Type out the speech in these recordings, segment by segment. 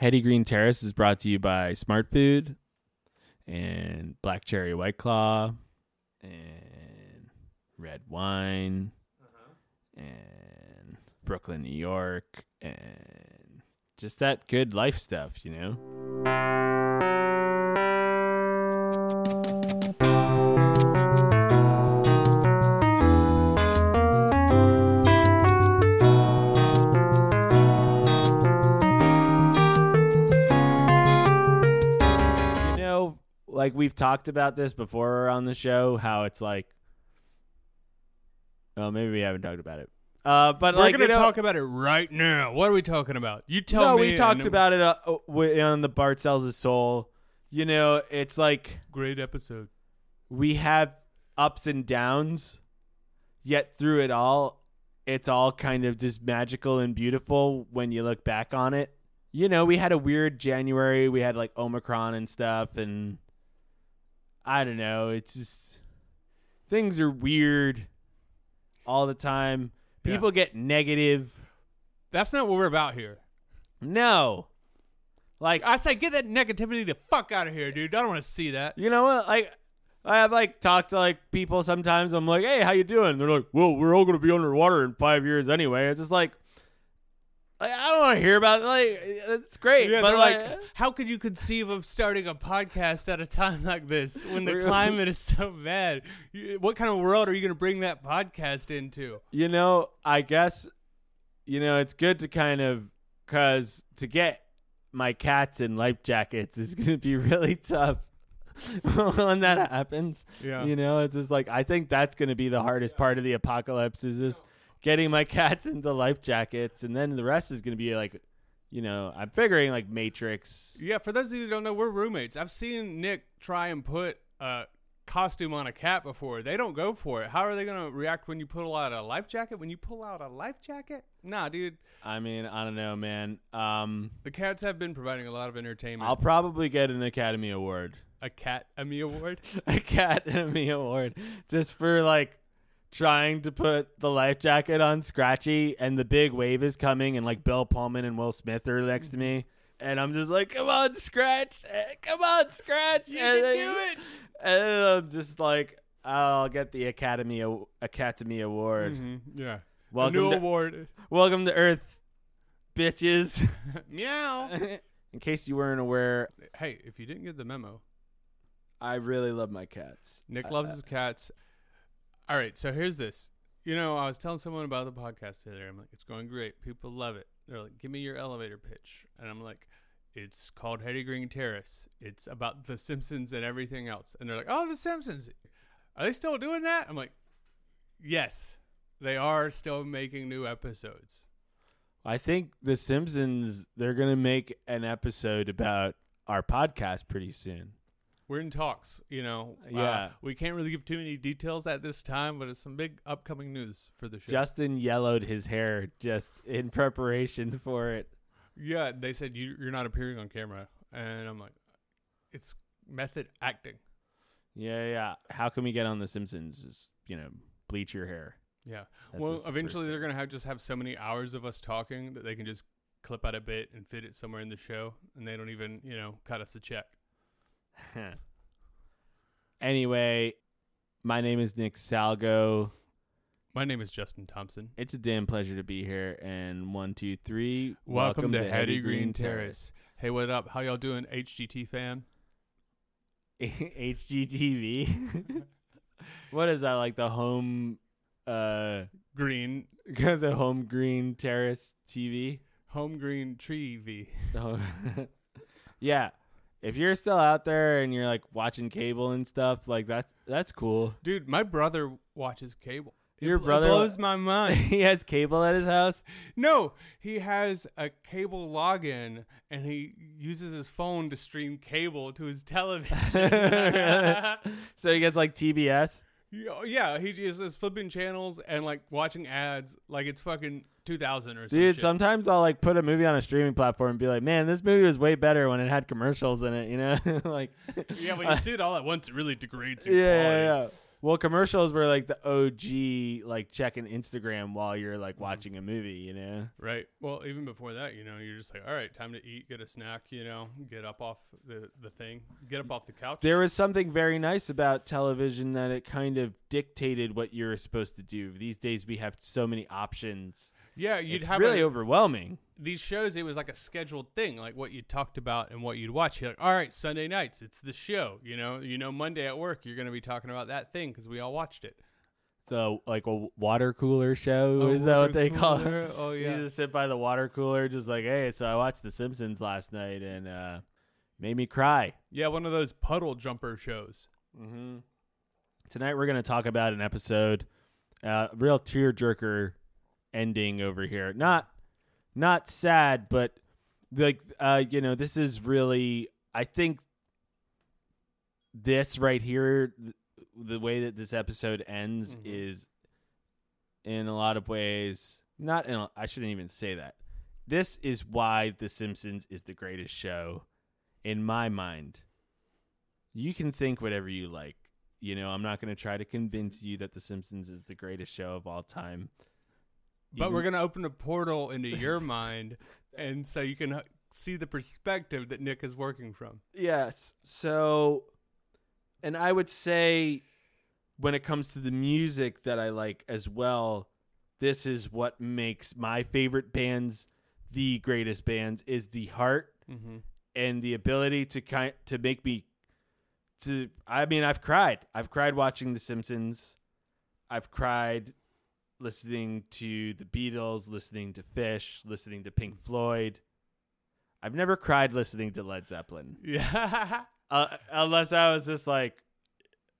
Heady Green Terrace is brought to you by Smart Food and Black Cherry White Claw and red wine uh-huh. and Brooklyn, New York, and just that good life stuff, you know? Like we've talked about this before on the show, how it's like, well, maybe we haven't talked about it. Uh, but We're like, gonna you know, talk about it right now. What are we talking about? You tell no, me. No, we talked about it uh, uh, on the Bart sells his soul. You know, it's like Great episode. we have ups and downs, yet through it all, it's all kind of just magical and beautiful when you look back on it. You know, we had a weird January. We had like Omicron and stuff, and I don't know. It's just things are weird all the time. Yeah. People get negative. That's not what we're about here. No. Like I say, get that negativity the fuck out of here, dude. I don't want to see that. You know what? Like, I have like talked to like people sometimes. I'm like, hey, how you doing? They're like, well, we're all gonna be underwater in five years anyway. It's just like, like I don't want to hear about it. Like, it's great, Yeah, but like, like, uh, how could you conceive of starting a podcast at a time like this when the climate is so bad? What kind of world are you going to bring that podcast into? you know, I guess, you know, it's good to kind of because to get my cats in life jackets is gonna be really tough when that happens. Yeah. You know, it's just like I think that's going to be the hardest part of the apocalypse is just getting my cats into life jackets, and then the rest is going to be like, you know, I'm figuring like Matrix. Yeah, for those of you who don't know, we're roommates. I've seen Nick try and put a costume on a cat before. They don't go for it. How are they going to react when you pull out a life jacket? When you pull out a life jacket? Nah, dude. I mean, I don't know, man. Um, The cats have been providing a lot of entertainment. I'll probably get an Academy Award, a cat Emmy award. a Academy Award, just for like trying to put the life jacket on Scratchy, and the big wave is coming, and like Bill Pullman and Will Smith are next to me. And I'm just like, come on, Scratch. Eh, Come on, Scratch. You And can then- do it. And then I'm just like, I'll get the Academy Academy Award. Mhm, Yeah. Welcome, a new to, award. welcome to Earth, bitches. Meow. In case you weren't aware, hey, if you didn't get the memo, I really love my cats. Nick Uh, loves his cats. All right, so here's this. You know, I was telling someone about the podcast today. I'm like, it's going great. People love it. They're like, give me your elevator pitch. And I'm like, it's called Heady Green Terrace. It's about The Simpsons and everything else. And they're like, oh, The Simpsons. Are they still doing that? I'm like, yes, they are still making new episodes. I think The Simpsons, they're going to make an episode about our podcast pretty soon. We're in talks, you know. Uh, Yeah. we can't really give too many details at this time, but it's some big upcoming news for the show. Justin yellowed his hair just in preparation for it. Yeah, they said you, you're not appearing on camera, and I'm like, it's method acting. Yeah, yeah. How can we get on The Simpsons? Just, you know, bleach your hair. Yeah. That's well, eventually they're gonna have just have so many hours of us talking that they can just clip out a bit and fit it somewhere in the show, and they don't even you know cut us a check. anyway, my name is Nick Salgo. My name is Justin Thompson. It's a damn pleasure to be here. And one, two, three. Welcome, to, Heady Green Terrace. Hey, what up? How y'all doing, HGT fan? HGTV. what is that? Like the home, uh, Green the home green terrace TV? home green tree V. The home- yeah. If you're still out there and you're like watching cable and stuff, like that's that's cool. Dude, my brother watches cable. Your it brother- blows my mind. he has cable at his house. No, he has a cable login and he uses his phone to stream cable to his television. so he gets like TBS. Yeah, he just is flipping channels and like watching ads like it's fucking 2000 or something. Dude, sometimes I'll like put a movie on a streaming platform and be like, "Man, this movie was way better when it had commercials in it." You know, like yeah, when you see it all at once, it really degrades yeah, your yeah, quality. yeah. Well, commercials were like the OG, like checking Instagram while you're like Mm-hmm. watching a movie. You know. Right. Well, even before that, you know, you're just like, all right, time to eat, get a snack, you know, get up off the, the thing, get up off the couch. There was something very nice about television that it kind of dictated what you're supposed to do. These days we have so many options. Yeah, you'd it's have really a- overwhelming. these shows. It was like a scheduled thing, like what you talked about and what you'd watch. You're like, all right, Sunday nights, it's the show. You know, you know, Monday at work, you're going to be talking about that thing because we all watched it. So like a water cooler show A is that what they call it? cooler? Oh You yeah. just sit by the water cooler, just like, hey, so I watched The Simpsons last night and uh, made me cry. Yeah, one of those puddle jumper shows. Mm-hmm. Tonight we're gonna talk about an episode, uh, real tearjerker ending over here. Not, not sad, but like, uh, you know, this is really. I think this right here, the way that this episode ends Mhm. is, in a lot of ways, not. In a, I shouldn't even say that. This is why The Simpsons is the greatest show, in my mind. You can think whatever you like. You know, I'm not going to try to convince you that The Simpsons is the greatest show of all time. But Even- we're going to open a portal into your mind, and so you can see the perspective that Nick is working from. Yes. So, and I would say when it comes to the music that I like as well, this is what makes my favorite bands the greatest bands is the heart Mm-hmm. and the ability to kind to make me to I mean I've cried. I've cried watching The Simpsons. I've cried listening to the Beatles, listening to Phish, listening to Pink Floyd. I've never cried listening to Led Zeppelin. Yeah. Uh, unless I was just like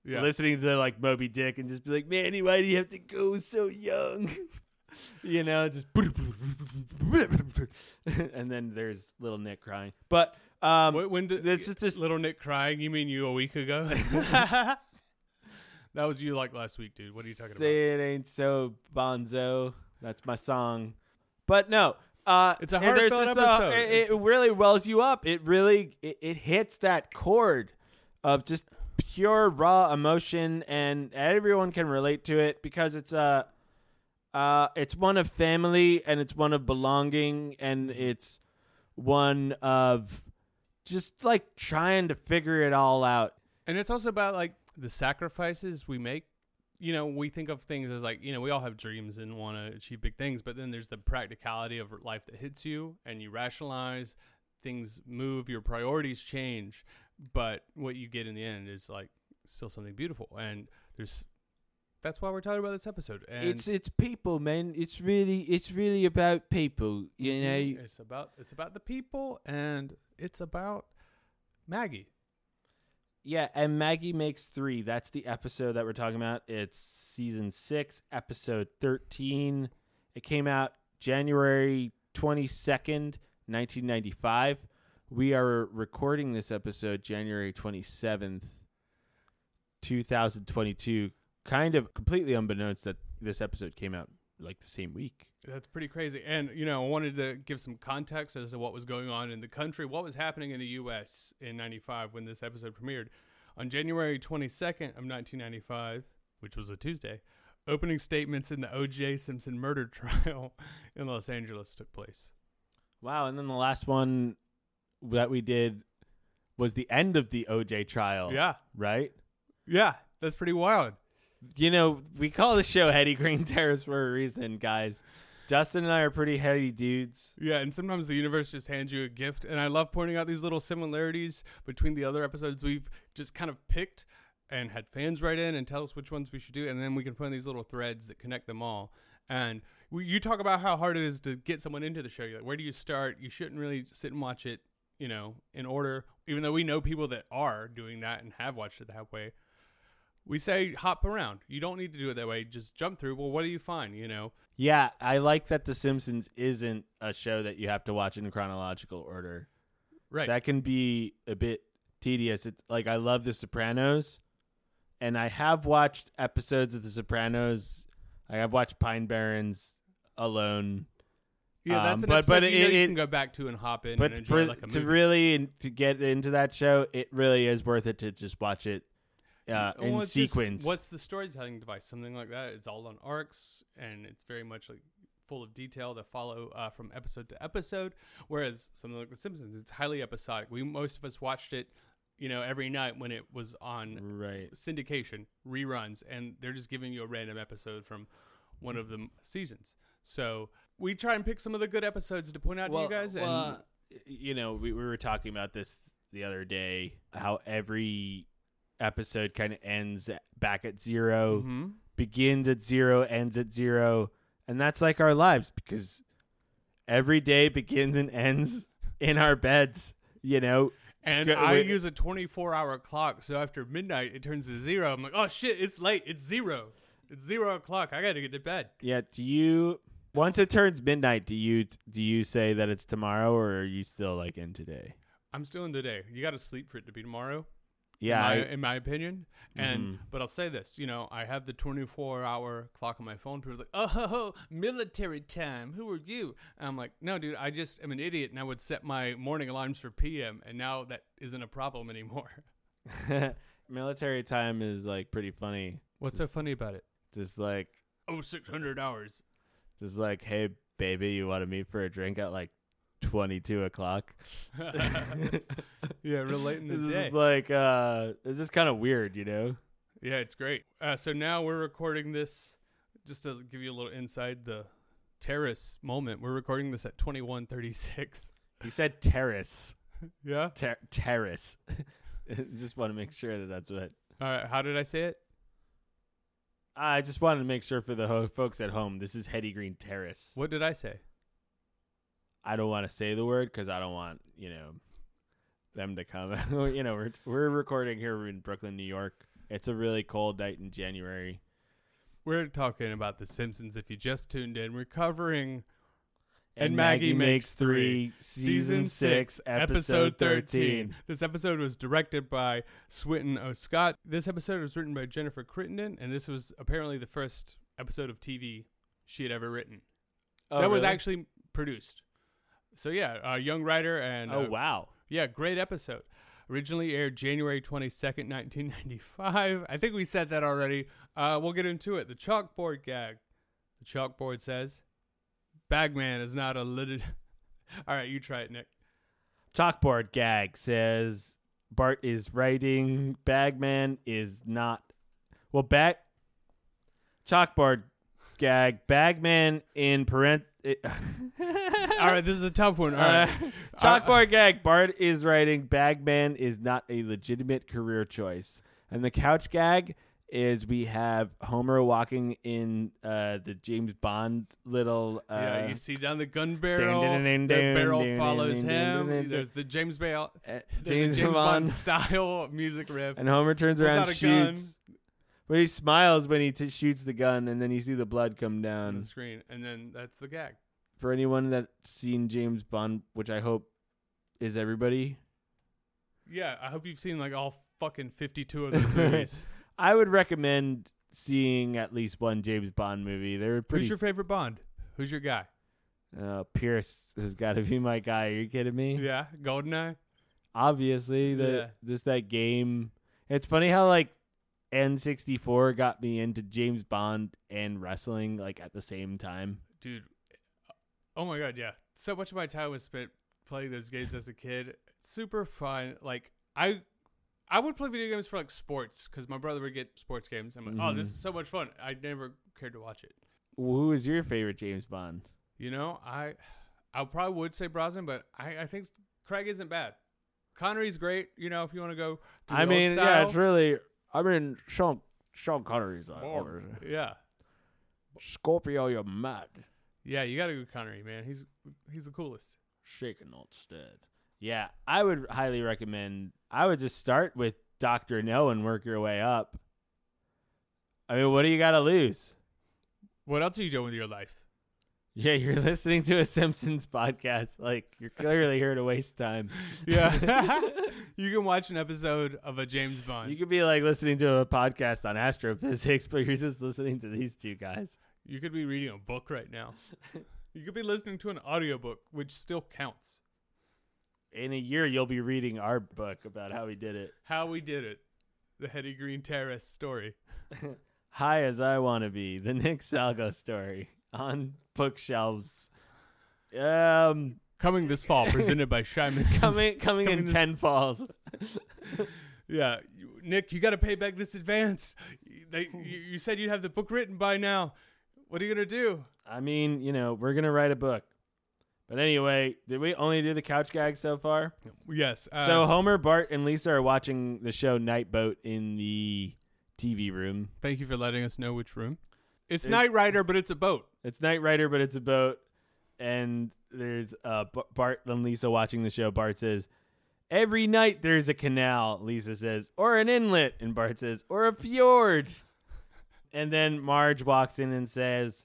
yeah. listening to like Moby Dick and just be like, Manny, why do you have to go so young? you know, just and then there's little Nick crying. But um, Wh- when did it's just this little Nick crying? You mean you a week ago? That was you like last week, dude. What are you talking about? Say it ain't so, Bonzo. That's my song. But no, uh, It's a heartfelt just a- episode. it, it really wells you up. It really it, it hits that chord of just pure raw emotion, and everyone can relate to it because it's a. Uh, it's one of family and it's one of belonging and it's one of just like trying to figure it all out. And it's also about like the sacrifices we make. You know, we think of things as like, you know, we all have dreams and want to achieve big things, but then there's the practicality of life that hits you and you rationalize, things move, your priorities change, but what you get in the end is like still something beautiful. And there's that's why we're talking about this episode. And it's it's people, man. It's really it's really about people. You mm-hmm. know, it's about it's about the people and it's about Maggie. Yeah, and Maggie makes three. That's the episode that we're talking about. It's season six, episode thirteen. It came out January twenty second, nineteen ninety five. We are recording this episode January twenty seventh, two thousand twenty two. Kind of completely unbeknownst that this episode came out like the same week. That's pretty crazy. And, you know, I wanted to give some context as to what was going on in the country, what was happening in the U.S. in 95 when this episode premiered. On January 22nd of 1995, which was a Tuesday, opening statements in the O.J. Simpson murder trial in Los Angeles took place. Wow, and then the last one that we did was the end of the OJ trial. Yeah. Right? Yeah. That's pretty wild. You know, we call the show Heady Green Terrace for a reason, guys. Justin and I are pretty heady dudes. Yeah, and sometimes the universe just hands you a gift, and I love pointing out these little similarities between the other episodes we've just kind of picked and had fans write in and tell us which ones we should do, and then we can find these little threads that connect them all. And we, you talk about how hard it is to get someone into the show. You're like, where do you start? You shouldn't really sit and watch it, you know, in order. Even though we know people that are doing that and have watched it that way, we say hop around. You don't need to do it that way. Just jump through. Well, what do you find? You know, Yeah, I like that The Simpsons isn't a show that you have to watch in chronological order. right? That can be a bit tedious. It's like I love The Sopranos, and I have watched episodes of The Sopranos. I have watched Pine Barrens alone. yeah, that's um, an but- episode but you, know it- you it- can go back to and hop in and But enjoy for, like a to really to get into that show, it really is worth it to just watch it uh, Well, in just- sequence. what's the storytelling device? Something like that. It's all on arcs, and it's very much like full of detail that follow uh, from episode to episode. Whereas something like The Simpsons, it's highly episodic. We most of us watched it, you know, every night when it was on right? syndication reruns, and they're just giving you a random episode from one of the seasons. So we try and pick some of the good episodes to point out to you guys. and well, you know, we, we were talking about this the other day. How every episode kind of ends back at 0 Mhm. begins at zero, ends at zero, and that's like our lives because every day begins and ends in our beds. You know, And Go- I wait. use a 24 hour clock, so after midnight it turns to zero. I'm like, oh shit, it's late. It's zero. It's zero o'clock. I gotta get to bed. yeah. Do you once it turns midnight? Do you do you say that it's tomorrow, or are you still like in today? I'm still in today. You gotta sleep for it to be tomorrow. Yeah, in my, I- in my opinion. And Mhm. but I'll say this, you know, I have the 24 hour clock on my phone. People are like, oh, ho, ho, military time. Who are you? And I'm like, no, dude, I just am an idiot, and I would set my morning alarms for PM, and now that isn't a problem anymore. military time is like pretty funny. What's so funny about it? Just like Oh, 600 hours. just like, hey baby, you want to meet for a drink at like twenty two o'clock? yeah, relate in the this day. is like uh, it's just kind of weird, you know. Yeah, it's great. Uh, so now we're recording this just to give you a little inside the terrace moment. We're recording this at 21:36. He said terrace, Yeah. Ter- terrace. just want to make sure that that's what. All right. How did I say it? I just wanted to make sure for the ho- folks at home, this is Heady Green Terrace. What did I say? I don't want to say the word because I don't want you know them to come. you know, we're we're recording here in Brooklyn, New York. It's a really cold night in January. We're talking about The Simpsons. If you just tuned in, we're covering And, Maggie, makes three, season six, episode thirteen. This episode was directed by Swinton O. Scott. This episode was written by Jennifer Crittenden, and this was apparently the first episode of TV she had ever written. Oh, that was actually produced. So yeah, a young writer and Oh uh, wow! yeah, great episode. Originally aired January 22nd, 1995. I think we said that already. Uh, we'll get into it. The chalkboard gag. The chalkboard says, Bagman is not a little. All right, you try it, Nick. Chalkboard gag says Bart is writing. Bagman is not. Well, back. Chalkboard gag. Bagman in parent. All right, this is a tough one. All Uh, right. Chalkboard gag. Bart is writing. Bagman is not a legitimate career choice. And the couch gag is we have Homer walking in uh, the James Bond little. Uh, yeah, you see down the gun barrel. dun, dun, the dun, barrel follows him. There's the James Bale. uh, James, James Bond. Bond style music riff. And Homer turns around, and a gun. shoots. But he smiles when he t- shoots the gun, and then you see the blood come on down. the screen, and then that's the gag. For anyone that's seen James Bond, which I hope is everybody, Yeah, I hope you've seen like all fucking 52 of those movies. I would recommend seeing at least one James Bond movie. They're pretty. Who's your favorite Bond? Who's your guy? uh, Pierce has got to be my guy. Are you kidding me? Yeah, Goldeneye. Obviously, the Yeah. just that game. It's funny how like N64 got me into James Bond and wrestling like at the same time. Dude. Oh my god, yeah. So much of my time was spent playing those games as a kid. Super fun. Like I I would play video games for like sports cuz my brother would get sports games. I'm like, "Oh, this Mhm. is so much fun." I never cared to watch it. Who is your favorite James Bond? You know, I I probably would say Brosnan, but I I think Craig isn't bad. Connery's great, you know, if you want to go to the I mean, yeah, it's really. I mean, Sean Sean Connery's uh, Or- yeah. Scorpio. You're mad. Yeah, you got to go Connery, man. He's he's the coolest. Shaken not stirred. Yeah, I would highly recommend. I would just start with Doctor No and work your way up. I mean, what do you got to lose? What else are you doing with your life? Yeah, you're listening to a Simpsons podcast. Like, you're clearly here to waste time. Yeah. you can watch an episode of a James Bond. You could be like listening to a podcast on astrophysics, but you're just listening to these two guys. You could be reading a book right now. you could be listening to an audiobook, which still counts. In a year, you'll be reading our book about how we did it. How we did it. the Heady Green Terrace story. High as I want to be, the Nick Salgo story on bookshelves. Um, Coming this fall, presented by Shyman. coming coming Coming in this- ten falls. Yeah, you- Nick, you got to pay back this advance. They, you, you said you'd have the book written by now. What are you gonna do? I mean, you know, we're gonna write a book. But anyway, did we only do the couch gag so far? Yes. Uh, so Homer, Bart, and Lisa are watching the show Night Boat in the TV room. thank you for letting us know which room. It's It- Knight Rider, but it's a boat. It's Knight Rider, but it's a boat. And there's uh, Bart and Lisa watching the show. Bart says, Every night there's a canal, Lisa says, or an inlet. And Bart says, or a fjord. And then Marge walks in and says,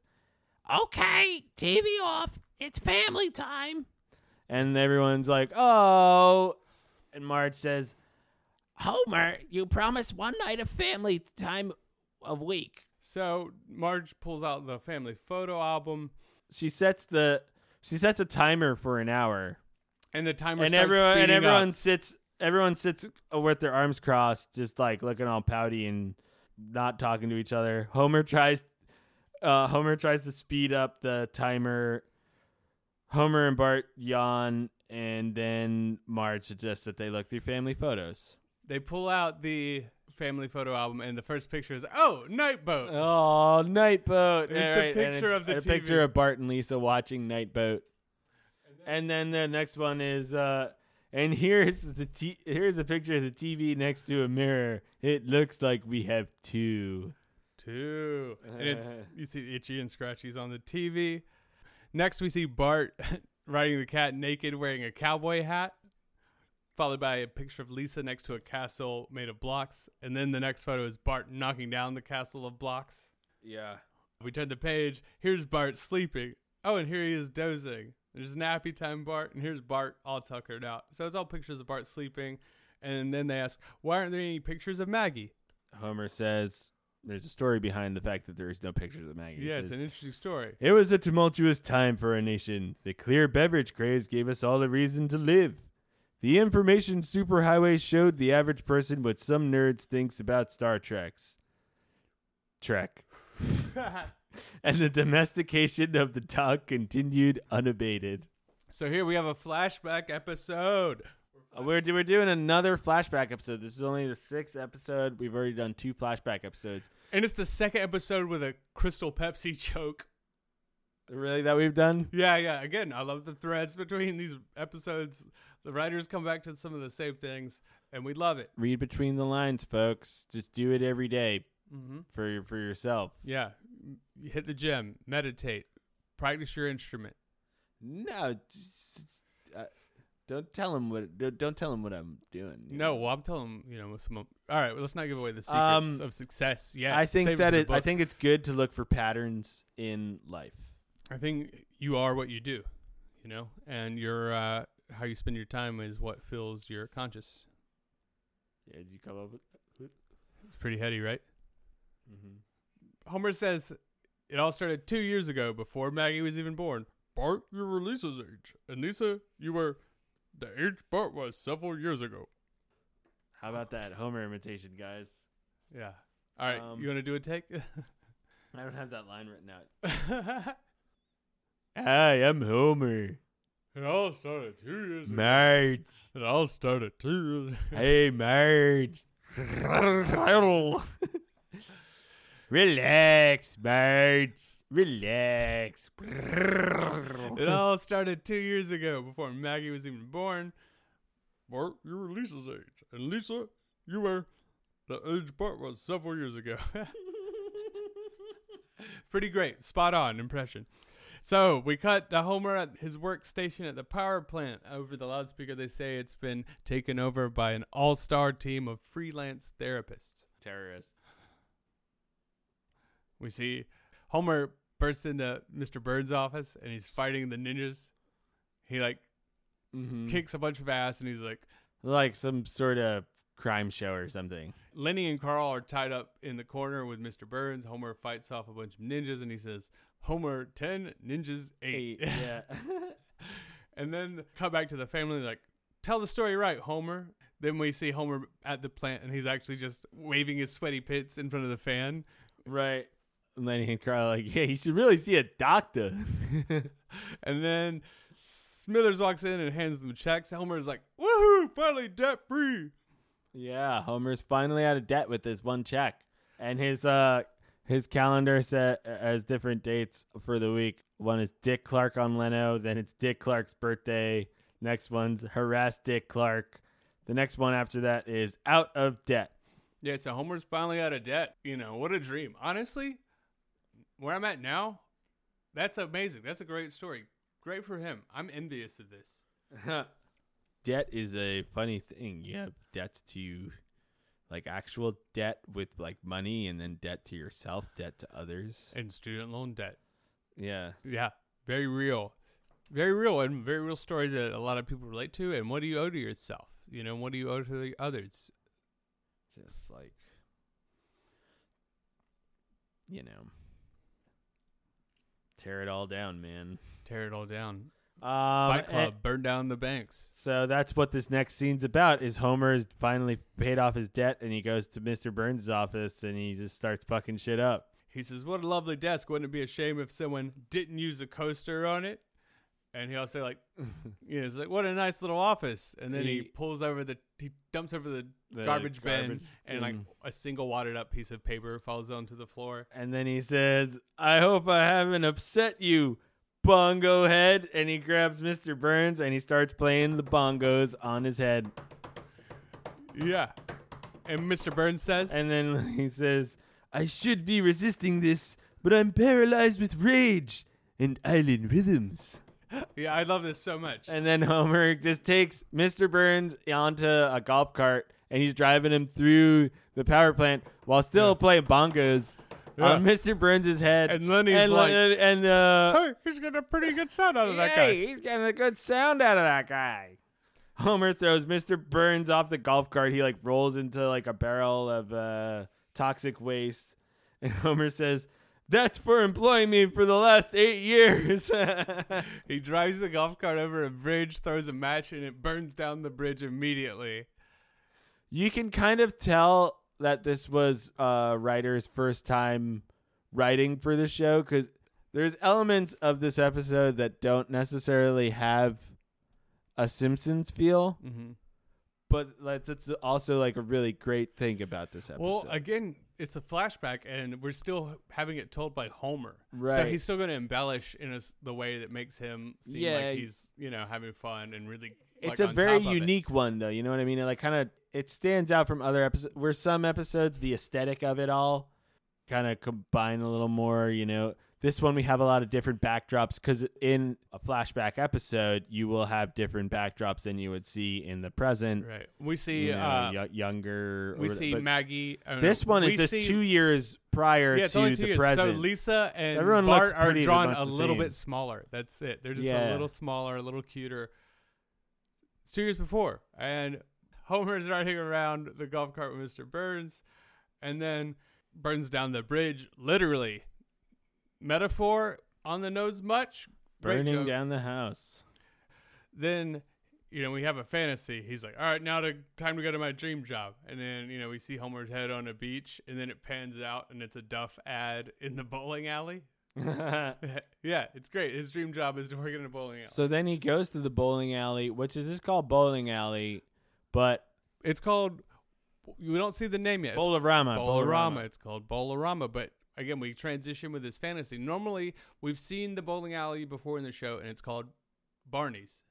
Okay, TV off. It's family time. And everyone's like, Oh. And Marge says, Homer, you promised one night of family time a week. So Marge pulls out the family photo album, she sets the she sets a timer for an hour, and the timer and starts everyone and everyone up. sits everyone sits with their arms crossed, just like looking all pouty and not talking to each other. Homer tries, uh, Homer tries to speed up the timer. Homer and Bart yawn, and then Marge suggests that they look through family photos. They pull out the family photo album, and the first picture is oh, Night Boat. Oh, Night Boat! It's a right, and picture of the a picture of Bart and Lisa watching Night Boat. And then the next one is, uh, and here's the t- here's a picture of the TV next to a mirror. It looks like we have two. Two. And it's you see Itchy and Scratchy's on the TV. Next we see Bart riding the cat naked wearing a cowboy hat. Followed by a picture of Lisa next to a castle made of blocks. And then the next photo is Bart knocking down the castle of blocks. Yeah. We turn the page. Here's Bart sleeping. Oh, and here he is dozing. There's nappy time Bart, and here's Bart all tuckered out. So it's all pictures of Bart sleeping. And then they ask, why aren't there any pictures of Maggie? Homer says there's a story behind the fact that there is no pictures of Maggie. Yeah, says, it's an interesting story. It was a tumultuous time for our nation. The clear beverage craze gave us all a reason to live. The information superhighway showed the average person what some nerds thinks about Star Trek's Trek. and the domestication of the dog continued unabated. so here we have a flashback episode. Uh, We're, we're doing another flashback episode. This is only the sixth episode. We've already done two flashback episodes. And it's the second episode with a Crystal Pepsi joke. Really, that we've done? Yeah, yeah. Again, I love the threads between these episodes. The writers come back to some of the same things, and we love it. Read between the lines, folks. Just do it every day Mm-hmm. for your, for yourself. Yeah. Hit the gym, meditate, practice your instrument. No, just, uh, don't tell him what. Don't, don't tell him what I'm doing. No, know? well, I'm telling them, you know, some. All right, well, let's not give away the secrets Um, of success. Yeah, I think that it. I think it's good to look for patterns in life. I think you are what you do, you know, and your uh, how you spend your time is what fills your conscious. Yeah, did you come up with? It's pretty heady, right? Mm-hmm. Homer says it all started two years ago before Maggie was even born. Bart, you were Lisa's age, and Lisa, you were the age Bart was several years ago. How about that Homer imitation, guys? Yeah. All right, Um, you want to do a take? I don't have that line written out. I'm Homer. It all started two years ago. Marge. It all started two years ago. Hey, Marge. Relax, Marge. Relax. It all started two years ago before Maggie was even born. Bart, you were Lisa's age. And Lisa, you were the age Bart was several years ago. Pretty great. Spot on impression. So we cut the Homer at his workstation at the power plant. Over the loudspeaker, they say it's been taken over by an all star team of freelance therapists. Terrorists. We see Homer bursts into Mr. Bird's office and he's fighting the ninjas. He like Mm-hmm. kicks a bunch of ass and he's like Like some sort of crime show or something. Lenny and Carl are tied up in the corner with Mr. Burns. Homer fights off a bunch of ninjas and he says, Homer 10, ninjas 8. yeah. and then come back to the family like, tell the story right, Homer. Then we see Homer at the plant, and he's actually just waving his sweaty pits in front of the fan. Right. And Lenny and Carl like, yeah, you should really see a doctor. and then Smithers walks in and hands them checks. Homer's like, "Woohoo! Finally debt free." yeah, Homer's finally out of debt with this one check, and his uh his calendar set uh, has different dates for the week. One is Dick Clark on Leno, then it's Dick Clark's birthday. Next one's harass Dick Clark. The next one after that is out of debt. Yeah, so Homer's finally out of debt. You know, what a dream. Honestly, where I'm at now, that's amazing. That's a great story. Great for him. I'm envious of this. debt is a funny thing. You have debts to like actual debt with like money and then debt to yourself, debt to others. And student loan debt. Yeah. Yeah, very real. Very real and very real story that a lot of people relate to. And what do you owe to yourself? You know, what do you owe to the others? Just like you know tear it all down, man. Tear it all down. Um, Fight and- Club, burn down the banks. So that's what this next scene's about. Is Homer's finally paid off his debt, and he goes to Mr. Burns' office, and he just starts fucking shit up. He says, "What a lovely desk! Wouldn't it be a shame if someone didn't use a coaster on it?" And he'll say, "Like, you know, it's like what a nice little office." And then he, He- pulls over the, he dumps over the, The garbage, bin, garbage and like a single wadded up piece of paper falls onto the floor. And then he says, "I hope I haven't upset you, bongo head." And he grabs Mr. Burns and he starts playing the bongos on his head. Yeah. And Mr. Burns says, And then he says, "I should be resisting this, but I'm paralyzed with rage and island rhythms." "Yeah, I love this so much." And then Homer just takes Mr. Burns onto a golf cart and he's driving him through the power plant while still playing bongos Yeah. on Mr. Burns' head. And Lenny's and, like- Len- and uh, Hey, he's getting a pretty good sound out of that guy. He's getting a good sound out of that guy. Homer throws Mr. Burns off the golf cart. He like rolls into like a barrel of uh, toxic waste, and Homer says, "That's for employing me for the last eight years." He drives the golf cart over a bridge, throws a match, and it burns down the bridge immediately. you can kind of tell that this was a writer's first time writing for the show because there's elements of this episode that don't necessarily have a Simpsons feel. Mm-hmm. But like, that's also like a really great thing about this episode. Well, again, it's a flashback, and we're still having it told by Homer. Right. So he's still going to embellish in a the way that makes him seem Yeah. like he's, you know, having fun and really. it's like, a very unique one, though. You know what I mean? It like kind of it stands out from other episodes. Where some episodes, the aesthetic of it all, kind of combine a little more. You know, this one we have a lot of different backdrops because in a flashback episode, you will have different backdrops than you would see in the present. Right. We see. You know, uh, yo- younger. we see Maggie. This one is just see- two years prior Yeah, to the years. present. So Lisa and everyone Bart are drawn a little bit smaller. That's it. They're just Yeah. a little smaller, a little cuter. It's two years before, and Homer's riding around the golf cart with Mr. Burns, and then burns down the bridge. Literally, metaphor on the nose. Much Great burning joke. down the house. Then. You know, we have a fantasy. He's like, "All right, now to time to go to my dream job." And then, you know, we see Homer's head on a beach, and then it pans out, and it's a Duff ad in the bowling alley. yeah, it's great. His dream job is to work in a bowling alley. So then he goes to the bowling alley, which is just called bowling alley, but It's called. We don't see the name yet. It's. Bowlerama. It's called Bowlerama. But again, we transition with this fantasy. Normally, we've seen the bowling alley before in the show, and it's called Barney's.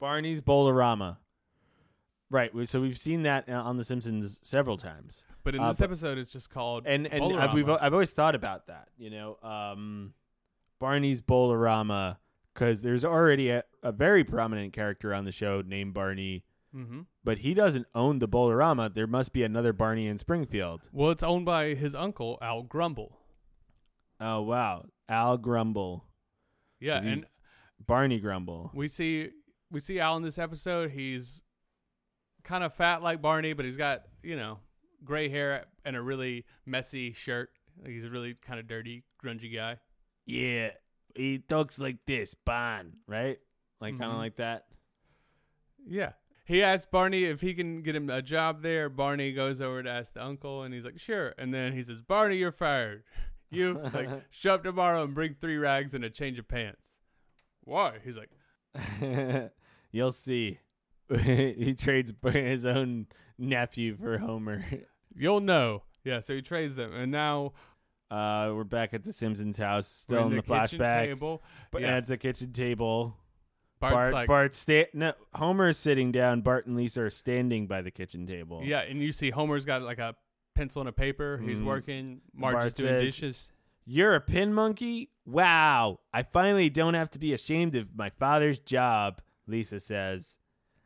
Barney's Bowlerama. Right. we- So we've seen that uh, on The Simpsons several times, But in Uh, this but- episode, it's just called and and I've, we've. I've always thought about that. You know, um, Barney's Bowlerama, because there's already a, a very prominent character on the show named Barney, mm-hmm. But he doesn't own the Bowlerama. There must be another Barney in Springfield. Well, it's owned by his uncle Al Gumble. Oh wow, Al Gumble, Yeah, and Barney Gumble. we see we see Al in this episode. He's kind of fat like Barney, but he's got you know gray hair and a really messy shirt. He's a really kind of dirty, grungy guy. Yeah, he talks like this, Bon, right? Like kind of mm-hmm. like that. Yeah, he asks Barney if he can get him a job there. Barney goes over to ask the uncle, and he's like, "Sure." And then he says, "Barney, you're fired. You like show up tomorrow and bring three rags and a change of pants." Why? He's like, You'll see. he trades his own nephew for Homer. "You'll know." Yeah, so he trades them, and now Uh, we're back at the Simpsons house, still in the, kitchen flashback. table. But Yeah. at the kitchen table, Bart's Bart, like, Bart sta- no, Homer's sitting down. Bart and Lisa are standing by the kitchen table. yeah, and you see Homer's got like a pencil and a paper. He's Mhm. working. Marge Bart is doing says- dishes. You're a pin monkey? Wow. I finally don't have to be ashamed of my father's job, Lisa says.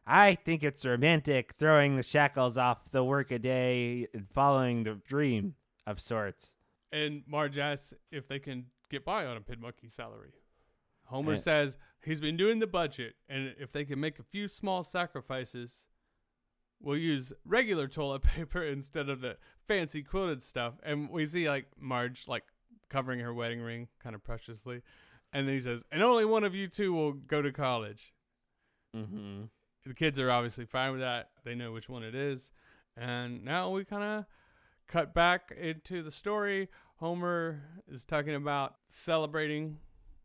I think it's romantic throwing the shackles off the workaday and following the dream of sorts. And Marge asks if they can get by on a pin monkey salary. Homer says he's been doing the budget, and if they can make a few small sacrifices, we'll use regular toilet paper instead of the fancy quilted stuff. And we see like Marge like covering her wedding ring kind of preciously. And then he says, and only one of you two will go to college. Mm-hmm. The kids are obviously fine with that. They know which one it is. And now we kind of cut back into the story. Homer is talking about celebrating.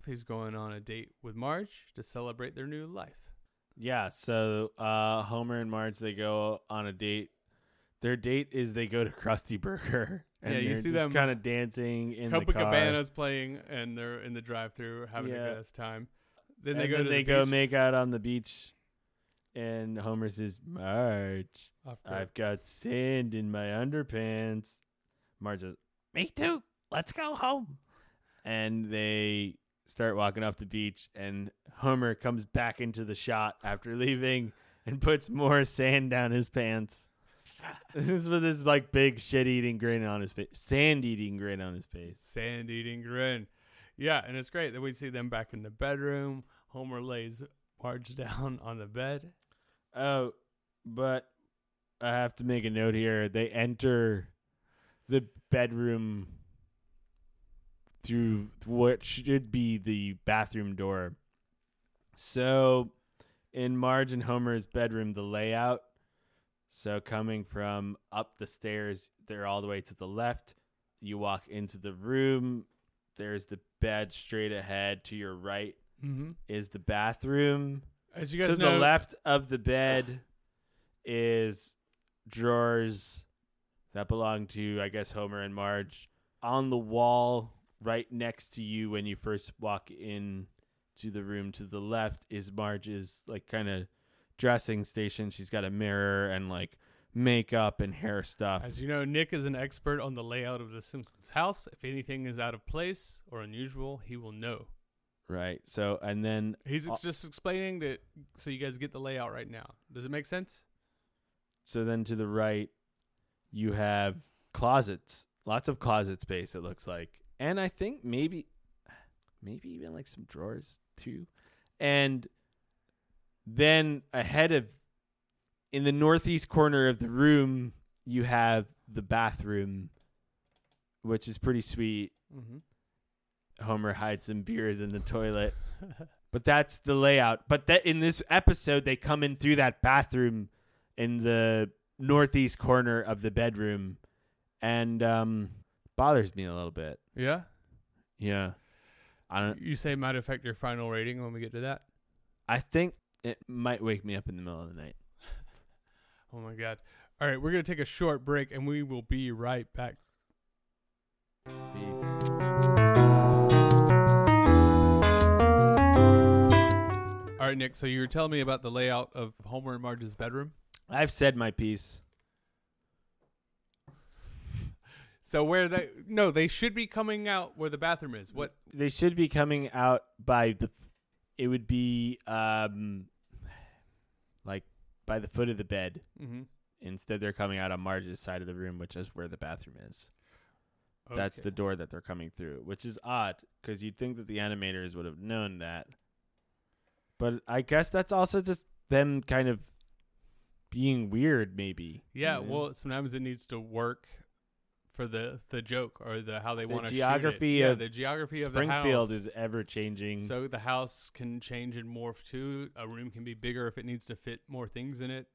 He's going on a date with Marge to celebrate their new life. Yeah, so uh, Homer and Marge they go on a date. Their date is they go to Krusty Burger. And Yeah, you see just them- kind of dancing in the car. Copacabana's playing, and they're in the drive-through having a Yeah. good ass time. Then and they go then to they the go beach. make out on the beach. And Homer says, Marge, I've got sand in my underpants. Marge says, Me too. Let's go home. And they start walking off the beach, and Homer comes back into the shot after leaving and puts more sand down his pants. this is with this like big shit eating grin on his face, sand eating grin on his face. sand eating grin. Yeah, and it's great that we see them back in the bedroom. Homer lays Marge down on the bed. Oh, but I have to make a note here. They enter the bedroom through what should be the bathroom door. So, in Marge and Homer's bedroom, the layout. So, coming from up the stairs, they're all the way to the left. You walk into the room. There's the bed straight ahead. To your right Mm-hmm. is the bathroom As you guys to know, the left of the bed is drawers that belong to, I guess, Homer and Marge. On the wall, right next to you, when you first walk in to the room to the left, is Marge's like kind of dressing station. She's got a mirror and like makeup and hair stuff. As you know, Nick is an expert on the layout of the Simpsons house. If anything is out of place or unusual, he will know. Right. So, and then He's ex- just explaining that so you guys get the layout right now. Does it make sense? So then to the right, you have closets, lots of closet space. It looks like, and I think maybe, maybe even like some drawers too. And then ahead of, in the northeast corner of the room, you have the bathroom, which is pretty sweet. Mm-hmm. Homer hides some beers in the toilet. But that's the layout. But that in this episode, they come in through that bathroom in the northeast corner of the bedroom, and um, bothers me a little bit. yeah. Yeah, I don't. You say it might affect your final rating when we get to that. I think it might wake me up in the middle of the night. Oh my god. All right, we're going to take a short break and we will be right back. Peace. All right, Nick, so you were telling me about the layout of Homer and Marge's bedroom. I've said my piece. So where they No, they should be coming out where the bathroom is. What They should be coming out by the. It would be um, like by the foot of the bed. Mhm. Instead, they're coming out on Marge's side of the room, which is where the bathroom is. That's the door that they're coming through, which is odd because you'd think that the animators would have known that. But I guess that's also just them kind of being weird, maybe. Yeah, You know? well, sometimes it needs to work for the the joke or the how they The want to geography shoot it. Yeah, the geography of Springfield the house. is ever changing. so the house can change and morph too. A room can be bigger if it needs to fit more things in it.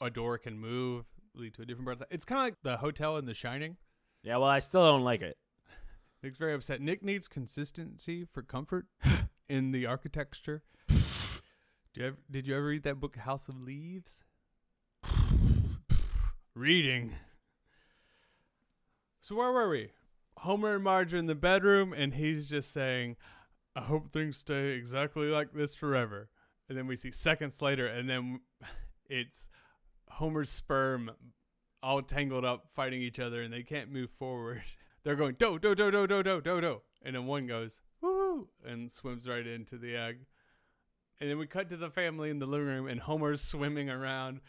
A door can move, lead to a different part. Of the, it's kind of like the hotel in The Shining. yeah, well, I still don't like it. Nick's very upset. Nick needs consistency for comfort in the architecture. Do you ever, did you ever read that book, House of Leaves? Reading. So where were we? Homer and Marge are in the bedroom, and he's just saying, "I hope things stay exactly like this forever." And then we see seconds later, and then it's Homer's sperm all tangled up, fighting each other, and they can't move forward. They're going do do do do do do do do, and then one goes woo and swims right into the egg. And then we cut to the family in the living room, and Homer's swimming around.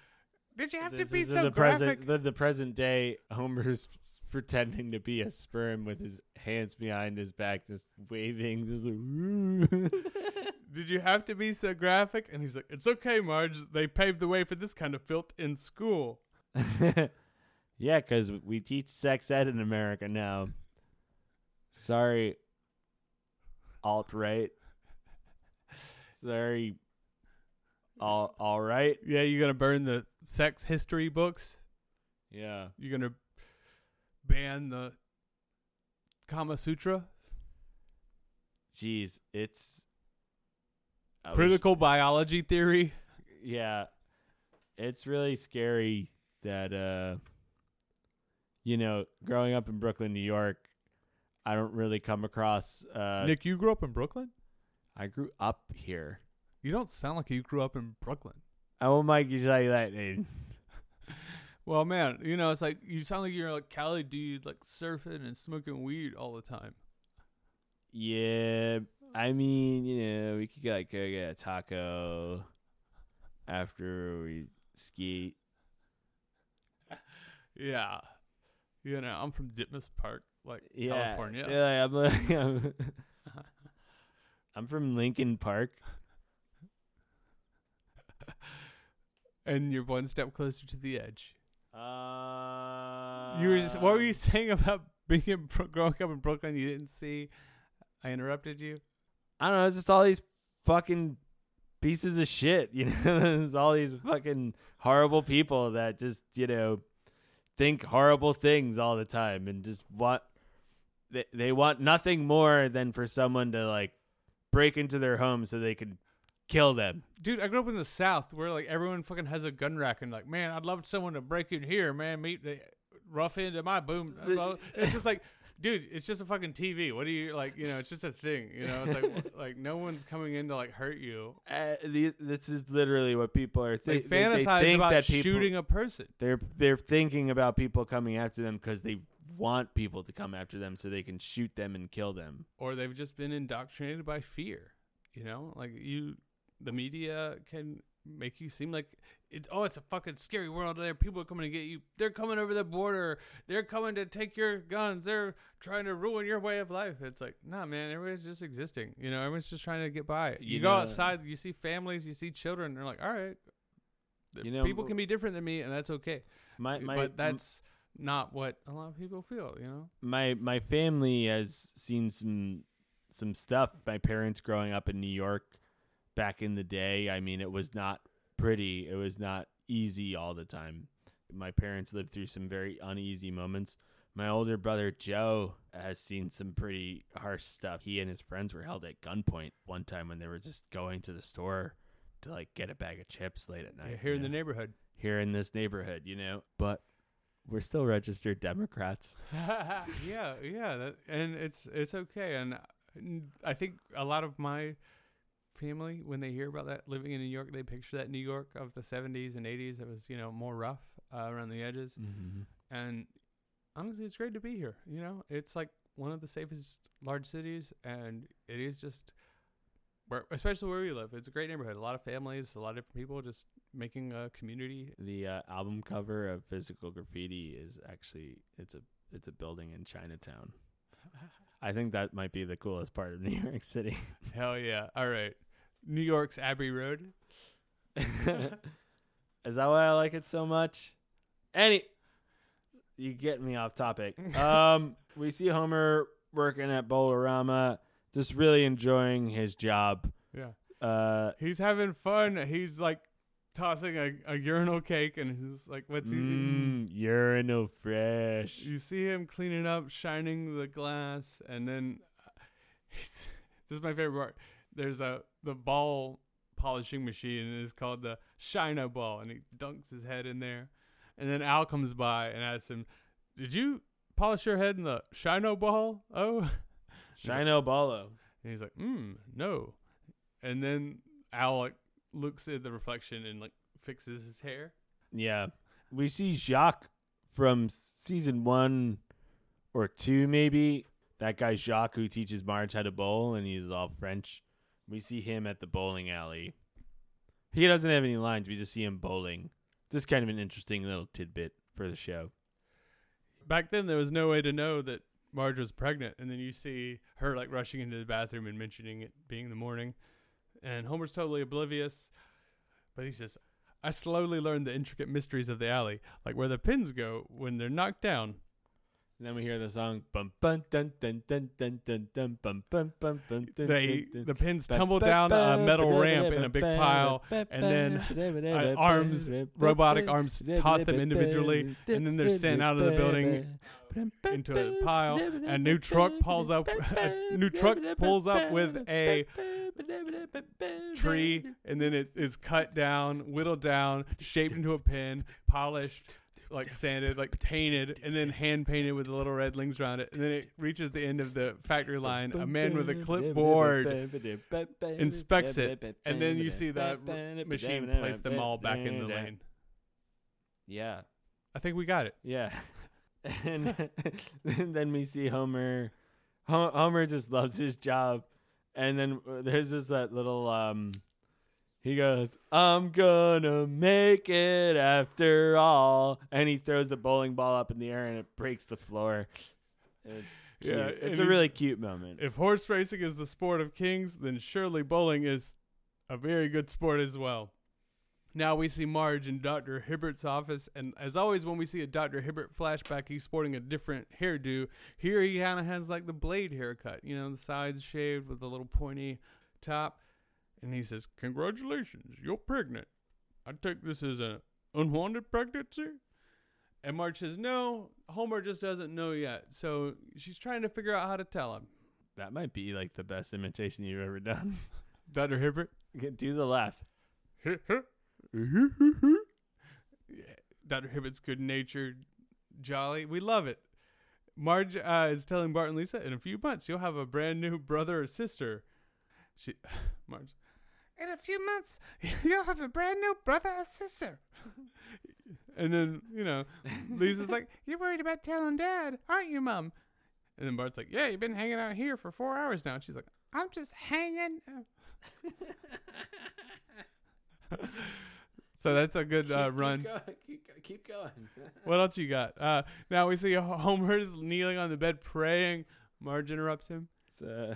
Did you have This to be so the graphic? present, the, the present day. Homer's pretending to be a sperm with his hands behind his back, just waving. Just like, Did you have to be so graphic? And he's like, "It's okay, Marge. They paved the way for this kind of filth in school." yeah, because we teach sex ed in America now. Sorry, alt right. Sorry, all all right. Yeah, you're gonna burn the sex history books. Yeah, You're gonna ban the Kama Sutra, jeez, it's I critical biology theory. yeah, it's really scary that uh, you know, growing up in Brooklyn, New York, I don't really come across. Uh, Nick, you grew up in Brooklyn. I grew up here. You don't sound like you grew up in Brooklyn. I won't make you say that, dude. Well, man, you know, it's like you sound like you're like Cali dude, like surfing and smoking weed all the time. Yeah, I mean, you know, we could like go get a taco after we ski. Yeah, you know, I'm from Ditmas Park, like Yeah, California. feel like I'm, like, I'm, I'm from Lincoln Park. and you're one step closer to the edge. Uh, You were just what were you saying about being in, growing up in Brooklyn? You didn't see. I interrupted you. I don't know, just all these fucking pieces of shit. You know, all these fucking horrible people that just you know think horrible things all the time and just want they they want nothing more than for someone to like break into their home so they can kill them. Dude, I grew up in the South where like everyone fucking has a gun rack and like, man, I'd love someone to break in here, man. Meet the rough end of my boom. It's just like, dude, it's just a fucking TV. What do you like? You know, it's just a thing. You know, it's like like no one's coming in to like hurt you. Uh, the, this is literally what people are They thi- fantasize think about that people, shooting a person. They're they're thinking about people coming after them because they want people to come after them so they can shoot them and kill them. or they've just been indoctrinated by fear. You know, like you, the media can make you seem like it's oh, it's a fucking scary world. There, people are coming to get you. They're coming over the border. They're coming to take your guns. They're trying to ruin your way of life. It's like, nah, man. Everybody's just existing. You know, everyone's just trying to get by. You, You go know- outside, you see families, you see children. They're like, all right, You know, people can be different than me, and that's okay. My my but that's not what a lot of people feel. You know. my my family has seen some some stuff. My parents growing up in New York back in the day. I mean, it was not pretty. It was not easy all the time. My parents lived through some very uneasy moments. My older brother Joe has seen some pretty harsh stuff. He and his friends were held at gunpoint one time when they were just going to the store to like get a bag of chips late at night. Yeah, here in you the neighborhood. here in this neighborhood, you know. But we're still registered Democrats. yeah, yeah, that, and it's it's okay. And I think a lot of my family, when they hear about that living in New York, they picture that New York of the '70s and '80s. It was you know more rough uh, around the edges. Mm-hmm. And honestly, it's great to be here. You know, it's like one of the safest large cities, and it is just. Where, especially where we live, it's a great neighborhood. A lot of families, a lot of different people, just making a community. The uh, album cover of Physical Graffiti is actually it's a it's a building in Chinatown. I think that might be the coolest part of New York City. Hell yeah! All right, New York's Abbey Road. is that why I like it so much? Any you get me off topic. Um, we see Homer working at Bowlarama, just really enjoying his job. Yeah. Uh, He's having fun. He's like tossing a, a urinal cake and he's like, what's he mm, urinal fresh. You see him cleaning up, shining the glass, and then uh, he's, this is my favorite part. There's a the ball polishing machine and it's called the Shino ball, and he dunks his head in there, and then Al comes by and asks him, "Did you polish your head in the Shino ball?" Oh, Shino Bolo. and he's like, "Hmm, no," and then Al like looks at the reflection and like fixes his hair. Yeah. We see Jacques from season one or two, maybe. That guy Jacques who teaches Marge how to bowl and he's all French. We see him at the bowling alley. He doesn't have any lines. We just see him bowling. Just kind of an interesting little tidbit for the show. back then there was no way to know that Marge was pregnant, and then you see her like rushing into the bathroom and mentioning it being the morning, and Homer's totally oblivious, but he says, "I slowly learned the intricate mysteries of the alley, like where the pins go when they're knocked down." And then we hear the song bum bum dun dun dun dun dun dun bum bum bum bum dun, They dun, dun. the pins tumble down a metal ramp in a big pile, and then uh, arms, robotic arms, toss them individually, and then they're sent out of the building into a pile. A new truck pulls up. A new truck pulls up with a tree, and then it is cut down, whittled down, shaped into a pin, polished, like sanded, like painted, and then hand painted with the little red rings around it. And then it reaches the end of the factory line. A man with a clipboard inspects it, and then you see the r- machine place them all back in the lane. Yeah. I think we got it. Yeah. and, and then we see Homer. Homer just loves his job. And then uh, there's just that little um he goes, "I'm gonna make it after all." And he throws the bowling ball up in the air and it breaks the floor. It's cute. Yeah, it's a really cute moment. If horse racing is the sport of kings, then surely bowling is a very good sport as well. Now we see Marge in Dr. Hibbert's office, and as always, when we see a Dr. Hibbert flashback, he's sporting a different hairdo. Here he kind of has like the blade haircut, you know, the sides shaved with a little pointy top. And he says, Congratulations, you're pregnant. I take this as an unwanted pregnancy. And Marge says, No, Homer just doesn't know yet. So she's trying to figure out how to tell him. that might be like the best imitation you've ever done. Dr. Hibbert. Do the laugh. Dr. Hibbert's good natured, jolly. We love it. Marge uh, is telling Bart and Lisa, in a few months, you'll have a brand new brother or sister. She, Marge, in a few months, you'll have a brand new brother or sister. and then, you know, Lisa's like, You're worried about telling dad, aren't you, Mom? And then Bart's like, Yeah, you've been hanging out here for four hours now. And she's like, I'm just hanging. so that's a good uh, run. Keep going. Keep, keep going. What else you got? Uh, now we see Homer's kneeling on the bed praying. Marge interrupts him. It's, uh,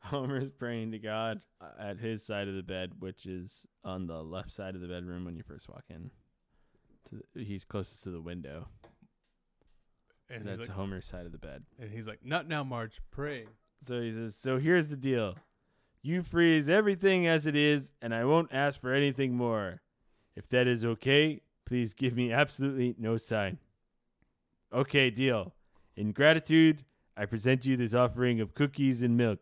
Homer's praying to God at his side of the bed, which is on the left side of the bedroom when you first walk in. To the, he's closest to the window. And That's like, Homer's side of the bed. and he's like, not now, Marge, praying. So he says, So here's the deal. You freeze everything as it is, and I won't ask for anything more. If that is okay, please give me absolutely no sign. Okay, deal. In gratitude, I present you this offering of cookies and milk.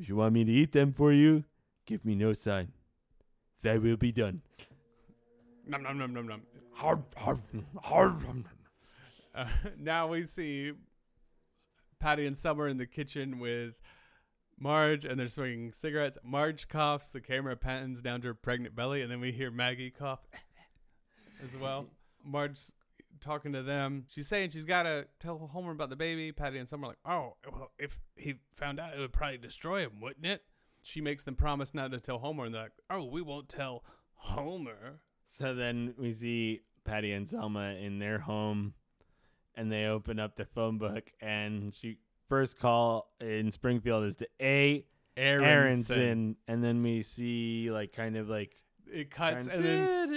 If you want me to eat them for you, give me no sign. That will be done. Nom nom nom nom nom. Harp, harp, harp. Uh, now we see Patty and Selma in the kitchen with Marge, and they're swinging cigarettes. Marge coughs. The camera pans down to her pregnant belly, and then we hear Maggie cough as well. Marge's talking to them. She's saying she's got to tell Homer about the baby. Patty and Selma are like, oh, well, if he found out, it would probably destroy him, wouldn't it? She makes them promise not to tell Homer, and they're like, oh, we won't tell Homer. So then we see Patty and Selma in their home, and they open up their phone book, and she first call in Springfield is to A. Aronson. Aronson, and then we see like kind of like It cuts, and then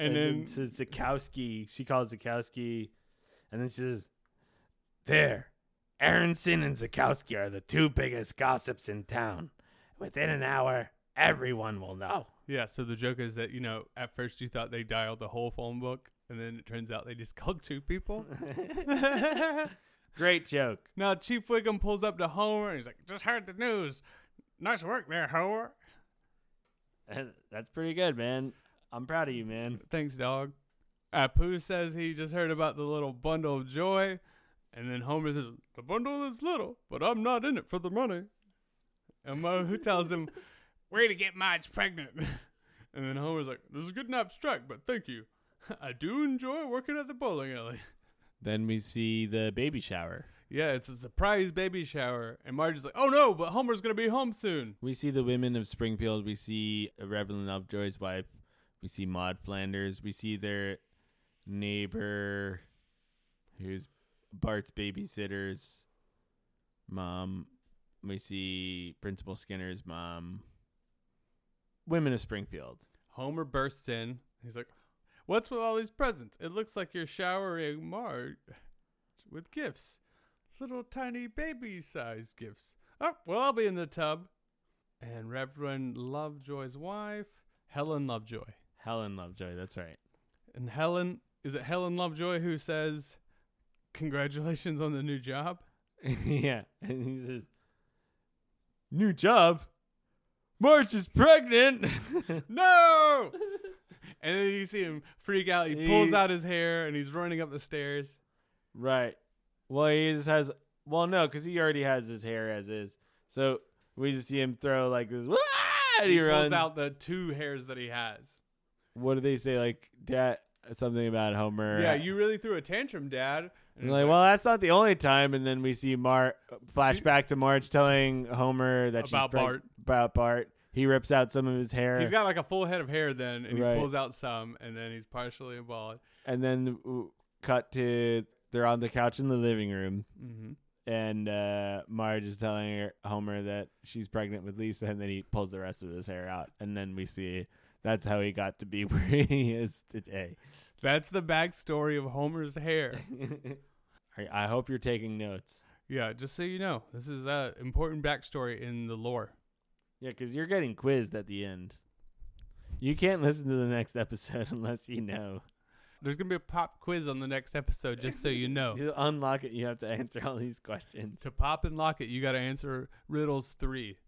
and, and then then- to Zakowski. She calls Zakowski, And then she says, There, Aronson and Zakowski are the two biggest gossips in town. Within an hour, everyone will know. Yeah, so the joke is that, you know, at first you thought they dialed the whole phone book, and then it turns out they just called two people. Great joke. now, Chief Wiggum pulls up to Homer, and he's like, Just heard the news. Nice work there, Homer. That's pretty good, man. I'm proud of you, man. Thanks, dog. Apu says he just heard about the little bundle of joy. And then Homer says, The bundle is little, but I'm not in it for the money. And Moe who tells him, Way to get Marge pregnant. and then Homer's like, This is good and abstract, but thank you. I do enjoy working at the bowling alley. Then we see the baby shower. Yeah, it's a surprise baby shower. And Marge is like, Oh no, but Homer's going to be home soon. We see the women of Springfield. We see Reverend Lovejoy's wife. We see Maud Flanders. We see their neighbor, who's Bart's babysitter's mom. We see Principal Skinner's mom. Women of Springfield. Homer bursts in. He's like, What's with all these presents? It looks like you're showering Marge with gifts. Little tiny baby sized gifts. Oh, well, I'll be in the tub. And Reverend Lovejoy's wife, Helen Lovejoy. Helen Lovejoy. That's right. And Helen, is it Helen Lovejoy who says, Congratulations on the new job? yeah. And he says, New job? Marge is pregnant. no! and then you see him freak out. He pulls out his hair and he's running up the stairs. right. Well, he just has. Well, no, because he already has his hair as is. So we just see him throw like this. "Wah!" And he, he runs pulls out the two hairs that he has. What do they say? Like, dad, something about Homer. Yeah, you really threw a tantrum, Dad. And And like, well, that's not the only time. And then we see Mar flashback to Marge telling Homer that she's About preg- Bart. About Bart. He rips out some of his hair, he's got like a full head of hair then, and Right. he pulls out some, and then he's partially bald. and then cut to they're on the couch in the living room, Mm-hmm. and uh, Marge is telling her, Homer that she's pregnant with Lisa, and then he pulls the rest of his hair out, and then we see that's how he got to be where he is today. That's the backstory of Homer's hair. I, I hope you're taking notes. yeah, just so you know, this is a important backstory in the lore. Yeah, because you're getting quizzed at the end. You can't listen to the next episode unless you know. There's gonna be a pop quiz on the next episode, just so you know. To unlock it, you have to answer all these questions. to pop and lock it, you got to answer riddles three.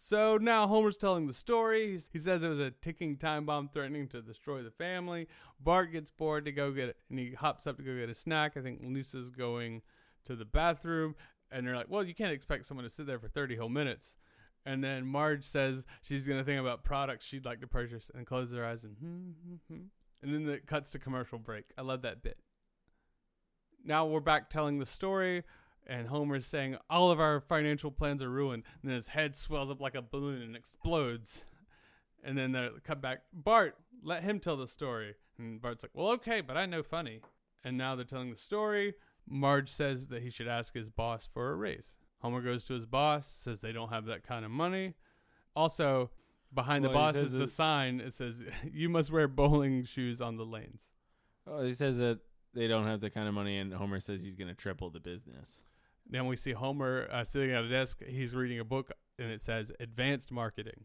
So now Homer's telling the story. He says it was a ticking time bomb threatening to destroy the family. Bart gets bored to go get it, and he hops up to go get a snack. I think Lisa's going to the bathroom, and they're like, "Well, you can't expect someone to sit there for 30 whole minutes." And then Marge says she's gonna think about products she'd like to purchase, and closes her eyes, and hmm, hmm, hmm. and then it cuts to commercial break. I love that bit. Now we're back telling the story and Homer's saying all of our financial plans are ruined. And then his head swells up like a balloon and explodes. And then they cut back. Bart, let him tell the story. And Bart's like, "Well, okay, but I know funny." And now they're telling the story. Marge says that he should ask his boss for a raise. Homer goes to his boss, says they don't have that kind of money. Also, behind the Well, he boss is the sign. It says, "You must wear bowling shoes on the lanes." Oh, he says that they don't have the kind of money, and Homer says he's going to triple the business. Then we see Homer uh, sitting at a desk. He's reading a book, and it says "Advanced Marketing."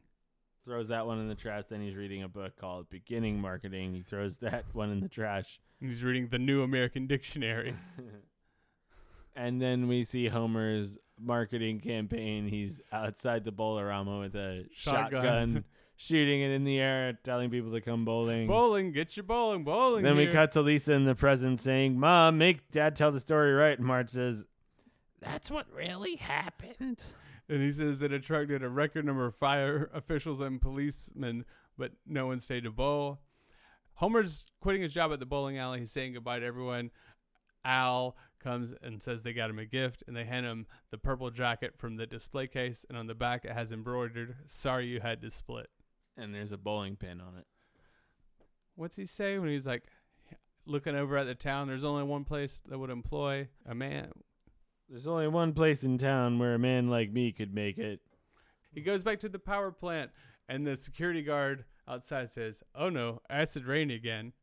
Throws that one in the trash. Then he's reading a book called Beginning Marketing. He throws that one in the trash. And he's reading the New American Dictionary. and then we see Homer's marketing campaign. He's outside the Bowlarama with a Shotgun. shotgun, shooting it in the air, telling people to come bowling. bowling, get your bowling, bowling. then we cut to Lisa in the present saying, Mom, make dad tell the story right. And Marge says, That's what really happened. And he says it attracted a record number of fire officials and policemen, but no one stayed to bowl. Homer's quitting his job at the bowling alley. He's saying goodbye to everyone. Al comes and says they got him a gift, and they hand him the purple jacket from the display case, and on the back it has embroidered, "Sorry you had to split." And there's a bowling pin on it. What's he say when he's like looking over at the town? There's only one place that would employ a man. There's only one place in town where a man like me could make it. He goes back to the power plant, and the security guard outside says, "Oh no, acid rain again."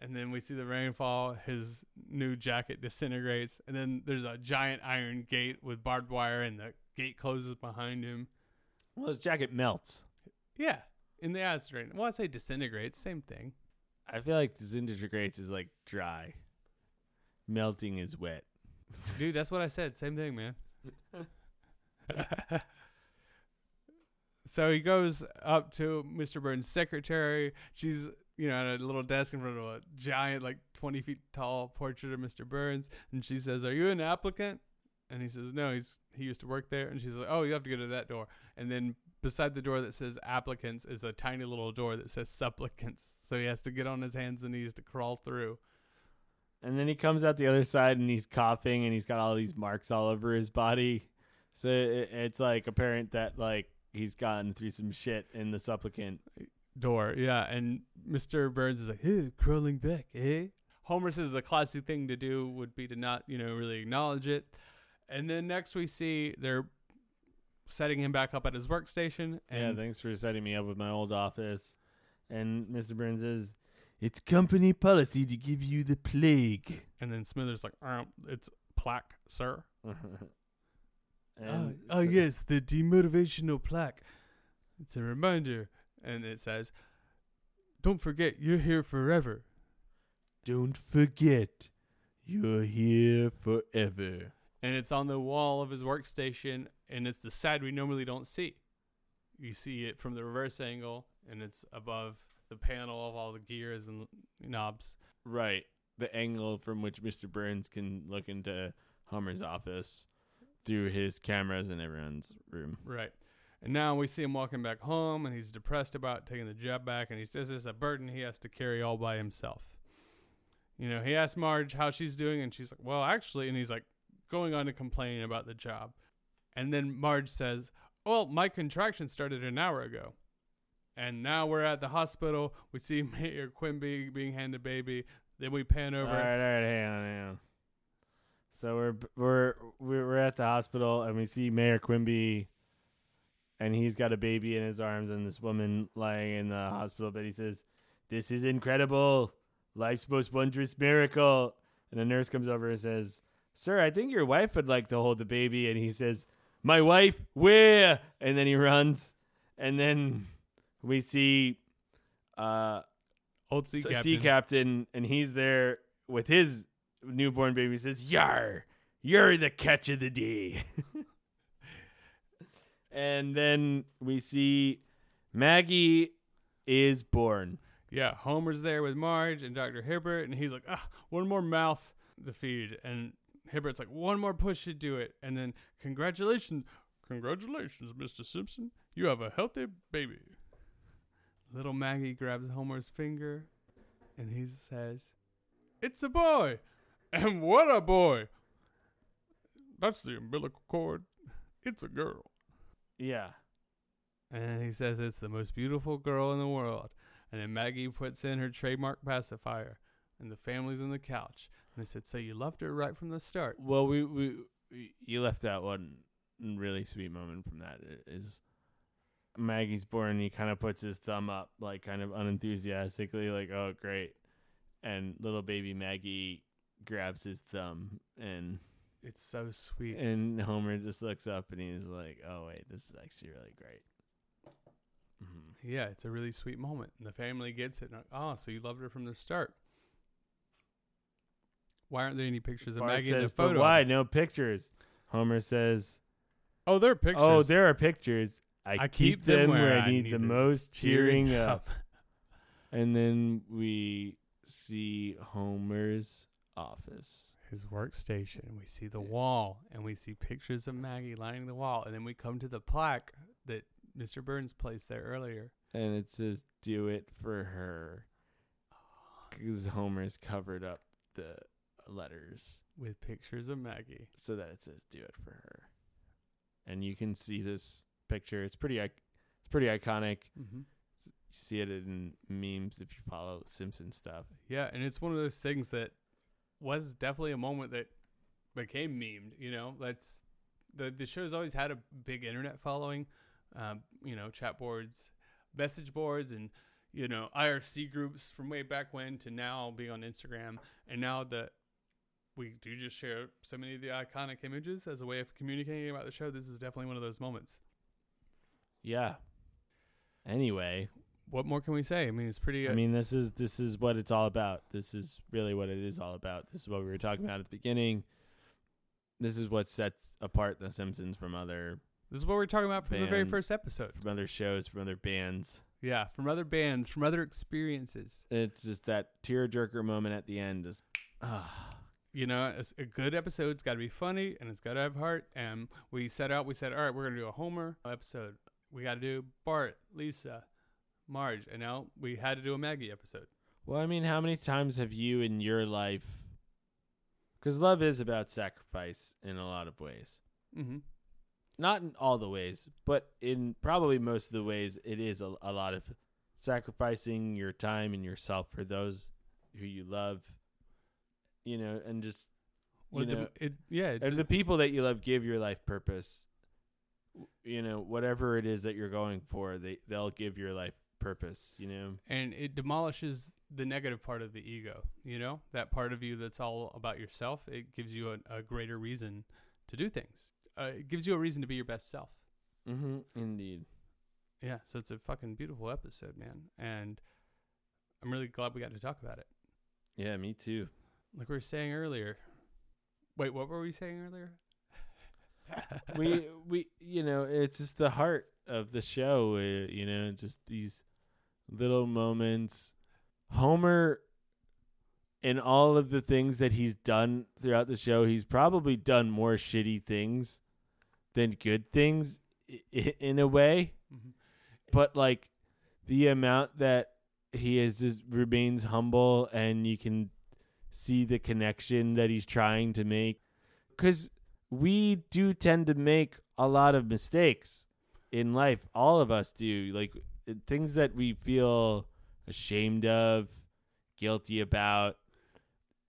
And then we see the rainfall. His new jacket disintegrates, and then there's a giant iron gate with barbed wire, and the gate closes behind him. Well, his jacket melts. Yeah, in the acid rain. Well, I say disintegrates, same thing. I feel like disintegrates is like dry. Melting is wet. Dude, that's what I said. Same thing, man. so he goes up to Mr. Burns' secretary. She's, you know, at a little desk in front of a giant, like 20 feet tall portrait of Mr. Burns. And she says, Are you an applicant? And he says, No, he's he used to work there. And she's like, Oh, you have to go to that door. And then beside the door that says applicants is a tiny little door that says supplicants. So he has to get on his hands and knees to crawl through. And then he comes out the other side and he's coughing and he's got all these marks all over his body. So it, it's like apparent that like he's gotten through some shit in the supplicant. door. Yeah, and Mr. Burns is like, "Hey, crawling back, eh?" Homer says the classic thing to do would be to not, you know, really acknowledge it. And then next we see they're setting him back up at his workstation, Yeah, thanks for setting me up with my old office. And Mr. Burns says, It's company policy to give you the plague. and then Smithers like, um, "It's plaque, sir." and oh, so- yes, the demotivational plaque. It's a reminder, and it says, "Don't forget, you're here forever." Don't forget, you're here forever. and it's on the wall of his workstation and it's the side we normally don't see you see it from the reverse angle and it's above the panel of all the gears and knobs Right. The angle from which Mr. Burns can look into Homer's office through his cameras in everyone's room. right and now we see him walking back home and he's depressed about taking the job back and he says it's a burden he has to carry all by himself you know he asks marge how she's doing and she's like well actually and he's like going on to complaining about the job and then marge says well my contraction started an hour ago and now we're at the hospital we see mayor quimby being handed baby then we pan over All right, all right, hang on, hang on. So we're we're we're at the hospital and we see Mayor Quimby, and he's got a baby in his arms and this woman lying in the hospital bed. He says, "This is incredible, life's most wondrous miracle." And a nurse comes over and says, "Sir, I think your wife would like to hold the baby." And he says, "My wife, where?" And then he runs, and then we see, uh, old sea captain. sea captain, and he's there with his newborn baby. He says, "Yar, you're the catch of the day." and then we see Maggie is born. Yeah, Homer's there with Marge and Dr. Hibbert, and he's like, ah, one more mouth to feed. And Hibbert's like, one more push should do it. And then, congratulations, congratulations, Mr. Simpson. You have a healthy baby. Little Maggie grabs Homer's finger, and he says, It's a boy! And what a boy! That's the umbilical cord. It's a girl. Yeah. And he says it's the most beautiful girl in the world. And then Maggie puts in her trademark pacifier, and the family's on the couch. And they said, "So you loved her right from the start." Well, we we, we you left out one really sweet moment from that is Maggie's born. and He kind of puts his thumb up, like kind of unenthusiastically, like "Oh, great," and little baby Maggie grabs his thumb and It's so sweet. And Homer just looks up and he's like, "Oh wait, this is actually really great." Mhm. yeah, it's a really sweet moment. And the family gets it. And, oh, so you loved her from the start. Why aren't there any pictures of Bart Maggie in says, the photo? "But why no pictures?" Homer says, Oh, there are pictures. "Oh, there are pictures. I, I keep, them where I need, the most cheering up." And then we see Homer's office. His workstation. We see the wall, and we see pictures of Maggie lining the wall, and then we come to the plaque that Mr. Burns placed there earlier. and it says "Do it for her," because Homer's covered up the letters with pictures of Maggie. so that it says "Do it for her," and you can see this picture. It's pretty, it's pretty iconic. Mm-hmm. You see it in memes if you follow Simpson stuff. Yeah, and it's one of those things that was definitely a moment that became memed. You know, that's the the show's always had a big internet following. Um, you know, chat boards, message boards, and you know IRC groups from way back when to now being on Instagram, and now that we do just share so many of the iconic images as a way of communicating about the show, this is definitely one of those moments. Yeah. Anyway, What more can we say? I mean, it's pretty. Uh, I mean, this is this is what it's all about. This is really what it is all about. This is what we were talking about at the beginning. This is what sets apart The Simpsons from other this is what we we're talking about from the very first episode. from other shows, from other bands. Yeah, from other bands, from other experiences. It's just that tearjerker moment at the end. Just ah, you know, a good episode's got to be funny and it's got to have heart. And we set out, we said, all right, we're going to do a Homer episode. We got to do Bart, Lisa, Marge. And now we had to do a Maggie episode. Well, I mean, how many times have you in your life? Because love is about sacrifice in a lot of ways. Mm-hmm. Not in all the ways, but in probably most of the ways, it is a, a lot of sacrificing your time and yourself for those who you love. You know, and just Well, you it, know, it, yeah, it, and the people that you love give your life purpose. You know, whatever it is that you're going for, they they'll give your life purpose. You know, and it demolishes the negative part of the ego. You know, that part of you that's all about yourself. It gives you a, a greater reason to do things. Uh, it gives you a reason to be your best self. mm-hmm. indeed. Yeah, so it's a fucking beautiful episode, man. And I'm really glad we got to talk about it. Yeah, me too. Like we were saying earlier. Wait, what were we saying earlier? We we you know it's just the heart of the show uh, you know just these little moments. Homer in all of the things that he's done throughout the show he's probably done more shitty things than good things i- in a way. Mhm. but like the amount that he is just remains humble and you can see the connection that he's trying to make. Because we do tend to make a lot of mistakes in life. All of us do. Like uh, things that we feel ashamed of guilty about.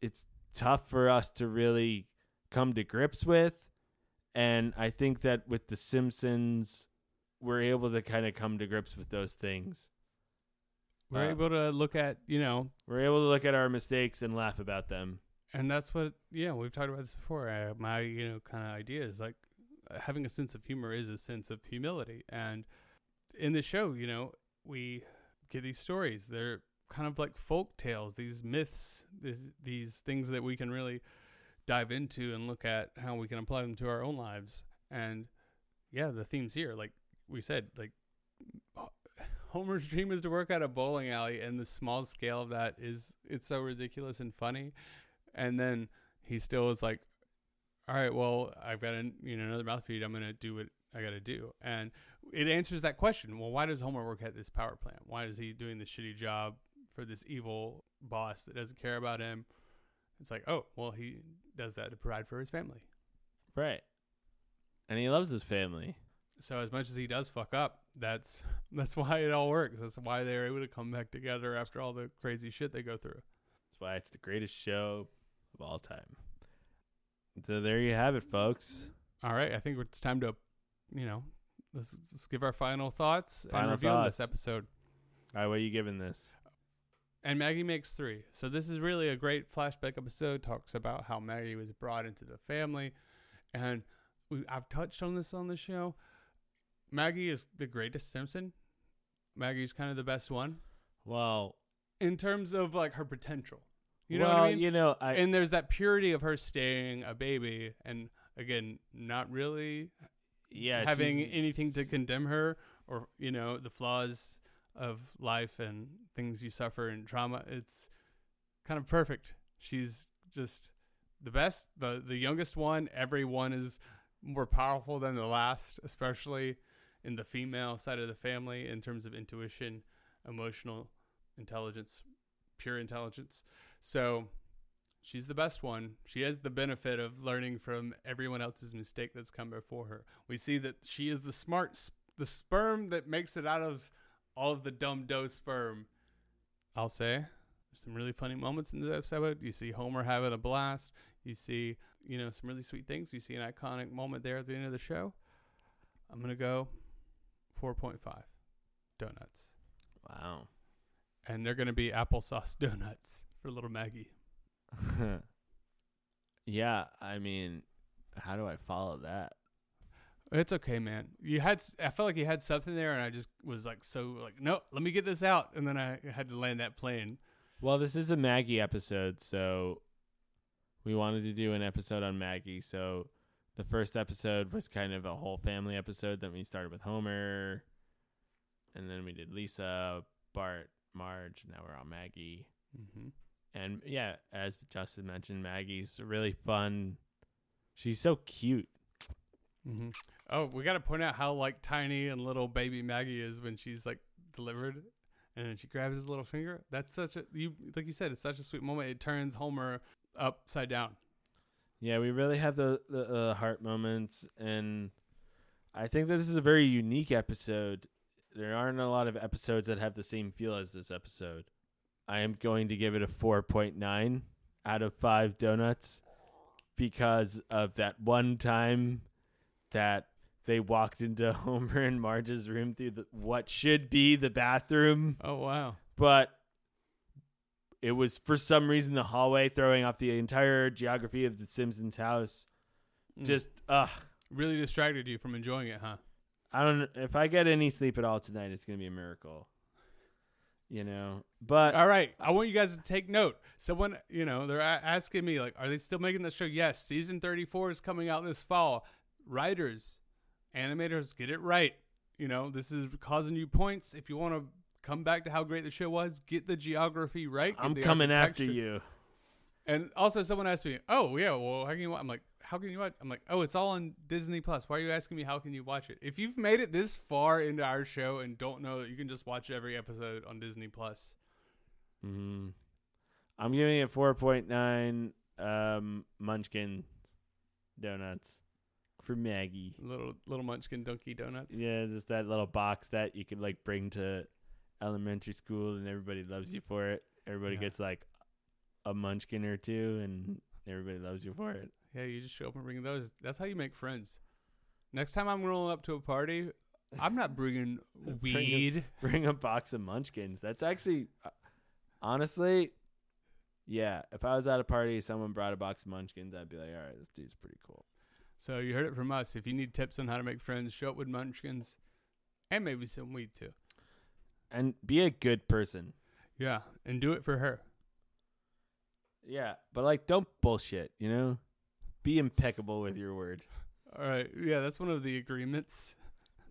It's tough for us to really come to grips with. And i think that with the simpsons we're able to kind of come to grips with those things. We're Uh, able to look at, you know, we're able to look at our mistakes and laugh about them and that's what, yeah, we've talked about this before. My, you know, kind of idea is like having a sense of humor is a sense of humility. And in the show, you know, we get these stories. They're kind of like folk tales, these myths, these, these things that we can really dive into and look at how we can apply them to our own lives. And yeah, the themes here, like we said, like Homer's dream is to work at a bowling alley, and the small scale of that is it's so ridiculous and funny. And then he still is like, "All right, well, I've got a, you know another mouth feed. I'm gonna do what I gotta do." And it answers that question. Well, why does Homer work at this power plant? Why is he doing this shitty job for this evil boss that doesn't care about him? It's like, oh, well, he does that to provide for his family. right and he loves his family So as much as he does fuck up, that's that's why it all works. That's why they're able to come back together after all the crazy shit they go through. That's why it's the greatest show of all time. So there you have it, folks. All right, I think it's time to, you know, let's, let's give our final thoughts Final and review on this episode. All right, what are you giving this? And Maggie makes three. So this is really a great flashback episode. Talks about how Maggie was brought into the family, and we, I've touched on this on the show. Maggie is the greatest Simpson. Maggie's kind of the best one Well, in terms of like her potential. You well, know what I mean? you know, I and there's that purity of her staying a baby, and again, not really yeah, having anything to condemn her or you know the flaws of life and things you suffer and trauma. It's kind of perfect. She's just the best, the the youngest one. Everyone is more powerful than the last, especially in the female side of the family in terms of intuition, emotional intelligence, pure intelligence. So she's the best one. She has the benefit of learning from everyone else's mistake that's come before her. We see that she is the smart, s- the sperm that makes it out of all of the dumb dough sperm. I'll say there's some really funny moments in this episode. You see Homer having a blast. You see, you know, some really sweet things. You see an iconic moment there at the end of the show. I'm gonna go 4.5 donuts. wow. and they're gonna be applesauce donuts for little Maggie. yeah, I mean, how do I follow that? It's okay, man. You had I felt like you had something there, and I just was like so like no, let me get this out, and then I had to land that plane. Well, this is a Maggie episode, so we wanted to do an episode on Maggie. So the first episode was kind of a whole family episode. Then we started with Homer, and then we did Lisa, Bart, Marge. Now we're on Maggie. Mm-hmm. And yeah, as Justin mentioned, Maggie's really fun. She's so cute. Mm-hmm. Oh, we got to point out how like tiny and little baby Maggie is when she's like delivered, and then she grabs his little finger. That's such a you like you said, it's such a sweet moment. It turns Homer upside down. Yeah, we really have the the uh, heart moments, and I think that this is a very unique episode. There aren't a lot of episodes that have the same feel as this episode. I am going to give it a four point nine out of five donuts because of that one time that they walked into Homer and Marge's room through the, what should be the bathroom Oh wow. but it was for some reason the hallway throwing off the entire geography of the Simpsons house. Mm. Just ugh. really distracted you from enjoying it, huh? I don't if I get any sleep at all tonight, it's gonna be a miracle. You know, but All right, I want you guys to take note. Someone, you know, they're asking me like, are they still making the show? Yes, season 34 is coming out this fall. Writers, animators, get it right. You know, this is causing you points. If you want to come back to how great the show was, get the geography right. I'm coming after you. And also, someone asked me, "Oh yeah, well, how can you?" I'm like, "How can you watch?" I'm like, "Oh, it's all on Disney Plus. Why are you asking me how can you watch it? If you've made it this far into our show and don't know that you can just watch every episode on Disney Plus, mm-hmm. I'm giving it four point nine um Munchkin donuts for Maggie. little little Munchkin Dunkin' Donuts. Yeah, just that little box that you could like bring to elementary school, and everybody loves you for it. Everybody Yeah. gets like a munchkin or two, and everybody loves you for it. Yeah, you just show up and bring those. That's how you make friends. Next time I'm rolling up to a party, I'm not bringing weed. Bring a box of munchkins. That's actually, uh, honestly, yeah. If I was at a party, someone brought a box of munchkins, I'd be like, all right, this dude's pretty cool. So you heard it from us. If you need tips on how to make friends, show up with Munchkins, and maybe some weed too. And be a good person. Yeah, and do it for her. Yeah, but like, don't bullshit. You know, be impeccable with your word. All right. Yeah, that's one of the agreements.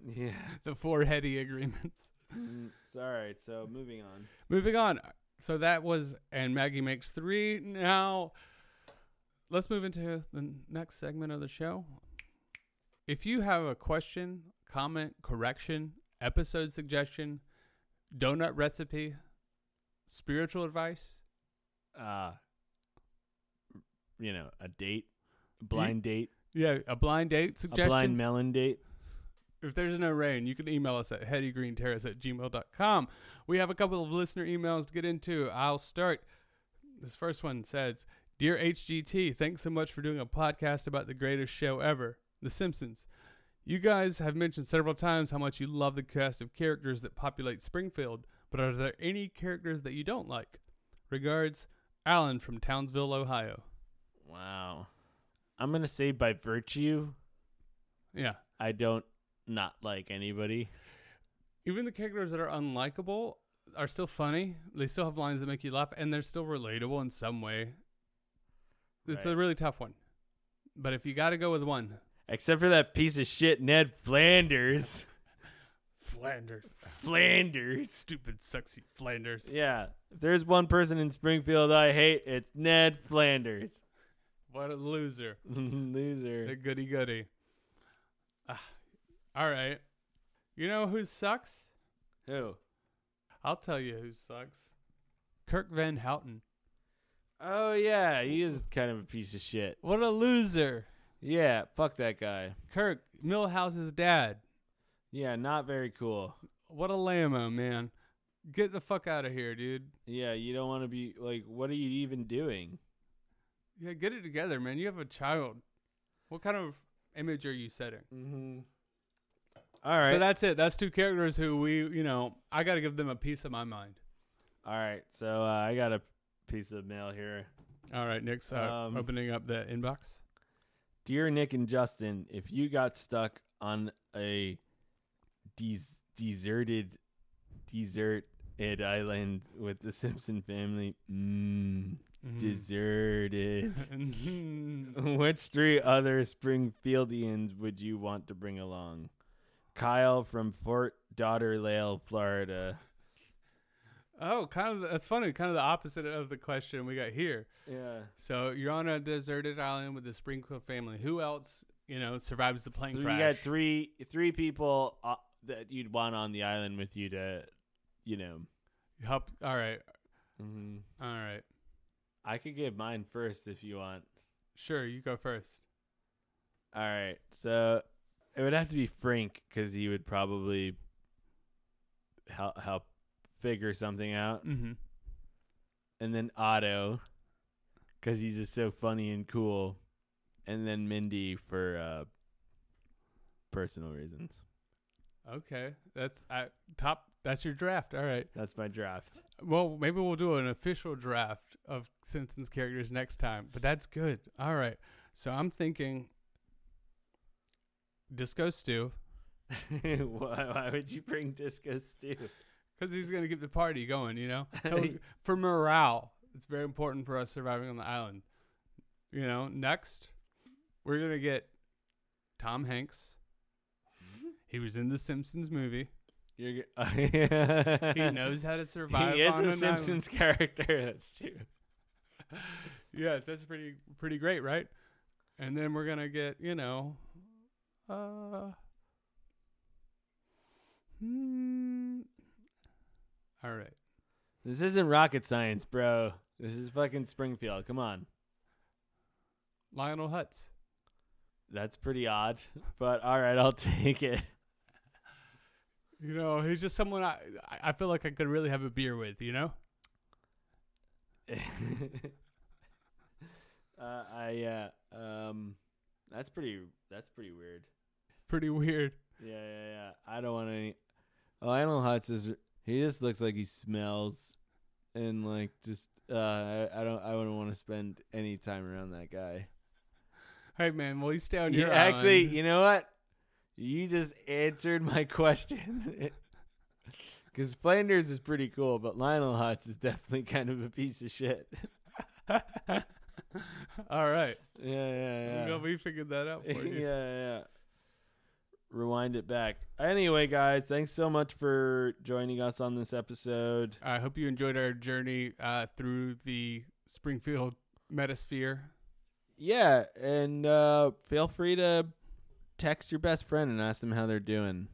Yeah. The four heady agreements. Mm, all right. So moving on. Moving on. So that was, and Maggie makes three. Now, let's move into the next segment of the show. If you have a question, comment, correction, episode suggestion, donut recipe, spiritual advice, Uh, you know, a date, blind date, yeah, a blind date suggestion. a blind melon date. if there's no rain, you can email us at headygreenterrace at gmail.com. We have a couple of listener emails to get into. I'll start. This first one says Dear HGT, thanks so much for doing a podcast about the greatest show ever, The Simpsons. You guys have mentioned several times how much you love the cast of characters that populate Springfield, but are there any characters that you don't like? Regards, Alan from Townsville, Ohio. Wow. I'm gonna say by virtue, Yeah. I don't not like anybody. even the characters that are unlikable are still funny. They still have lines that make you laugh, and they're still relatable in some way. It's a really tough one. But if you got to go with one, Except for that piece of shit Ned Flanders. Flanders, Flanders. stupid, sexy Flanders. Yeah. If there's one person in Springfield I hate, it's Ned Flanders. What a loser. Loser. The goody goody. Ah, all right. You know who sucks? Who? I'll tell you who sucks. Kirk Van Houten. Oh yeah, he is kind of a piece of shit. What a loser. Yeah, fuck that guy. Kirk, Milhouse's dad. Yeah, not very cool. What a lambo, man. Get the fuck out of here, dude. Yeah, you don't want to be like, what are you even doing? Yeah, get it together, man. You have a child. What kind of image are you setting? Mm-hmm. All right. So that's it. That's two characters who we, you know, I got to give them a piece of my mind. All right, so uh, I got a piece of mail here. All right, Nick's uh, Um, opening up the inbox. Dear Nick and Justin, if you got stuck on a des- deserted deserted island with the Simpson family, mm, Mm-hmm. deserted. Which three other Springfieldians would you want to bring along? Kyle from Fort Lauderdale, Florida. oh, kind of. That's funny. Kind of the opposite of the question we got here. Yeah. So you're on a deserted island with the Springfield family. Who else, you know, survives the plane So crash? you got three three people uh, that you'd want on the island with you to, you know. Help. All right. Mm-hmm. All right. I could give mine first if you want. Sure. You go first. All right. So it would have to be Frank because he would probably help help figure something out, Mm-hmm. and then Otto because he's just so funny and cool, and then Mindy for uh, personal reasons. Okay. That's uh, top. That's your draft. All right. That's my draft. Well, maybe we'll do an official draft of Simpsons characters next time. But that's good. All right. So I'm thinking Disco Stew why, why would you bring Disco Stew? because he's going to keep the party going, you know? For morale. It's very important for us surviving on the island. You know, next, we're going to get Tom Hanks. He was in the Simpsons movie. You're, g- He knows how to survive He is a Simpsons character. That's true. Yes, that's pretty pretty great, right? And then we're going to get, you know, uh hmm, All right. This isn't rocket science, bro. This is fucking Springfield. Come on. Lionel Hutz. That's pretty odd, but all right, I'll take it. You know, he's just someone I I feel like I could really have a beer with, you know? uh, I uh, um, that's pretty. That's pretty weird. Pretty weird. Yeah, yeah, yeah. I don't want any. Lionel Hutz is. He just looks like he smells, and like just. Uh, I, I don't. I wouldn't want to spend any time around that guy. Hey man, Well, you stay on Yeah, actually, you know what? You just answered my question. Because Flanders is pretty cool, but Lionel Hutz is definitely kind of a piece of shit. All right. Yeah, yeah, yeah. We figured that out for yeah, yeah. Rewind it back. Anyway, guys, thanks so much for joining us on this episode. I hope you enjoyed our journey uh, through the Springfield metasphere. Yeah, and uh, feel free to text your best friend and ask them how they're doing.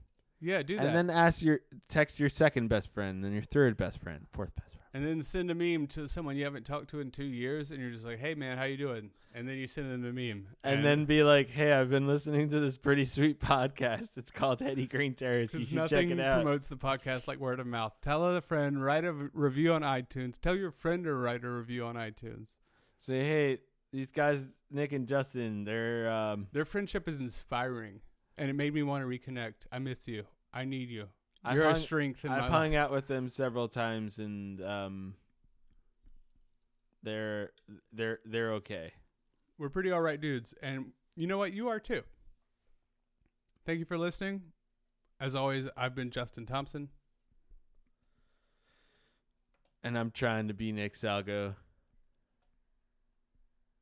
Yeah, do that. And then ask your text your second best friend, then your third best friend, fourth best friend. and then send a meme to someone you haven't talked to in two years, and you're just like, "Hey man, how you doing?" And then you send them the meme, And, then be like, "Hey, I've been listening to this pretty sweet podcast. It's called Heady Green Terrace. You should check it out." promotes the podcast like word of mouth. Tell a friend, write a v- review on iTunes. Tell your friend to write a review on iTunes. Say, "Hey, these guys, Nick and Justin, they're um, Their friendship is inspiring, and it made me want to reconnect. I miss you. I need you. I've You're a strength in I've hung life. out with them several times, and um, they're they're they're okay." We're pretty all right dudes, and you know what? You are too. Thank you for listening. As always, I've been Justin Thompson. and I'm trying to be Nick Salgo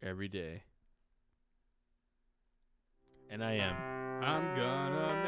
every day. And I am. I'm gonna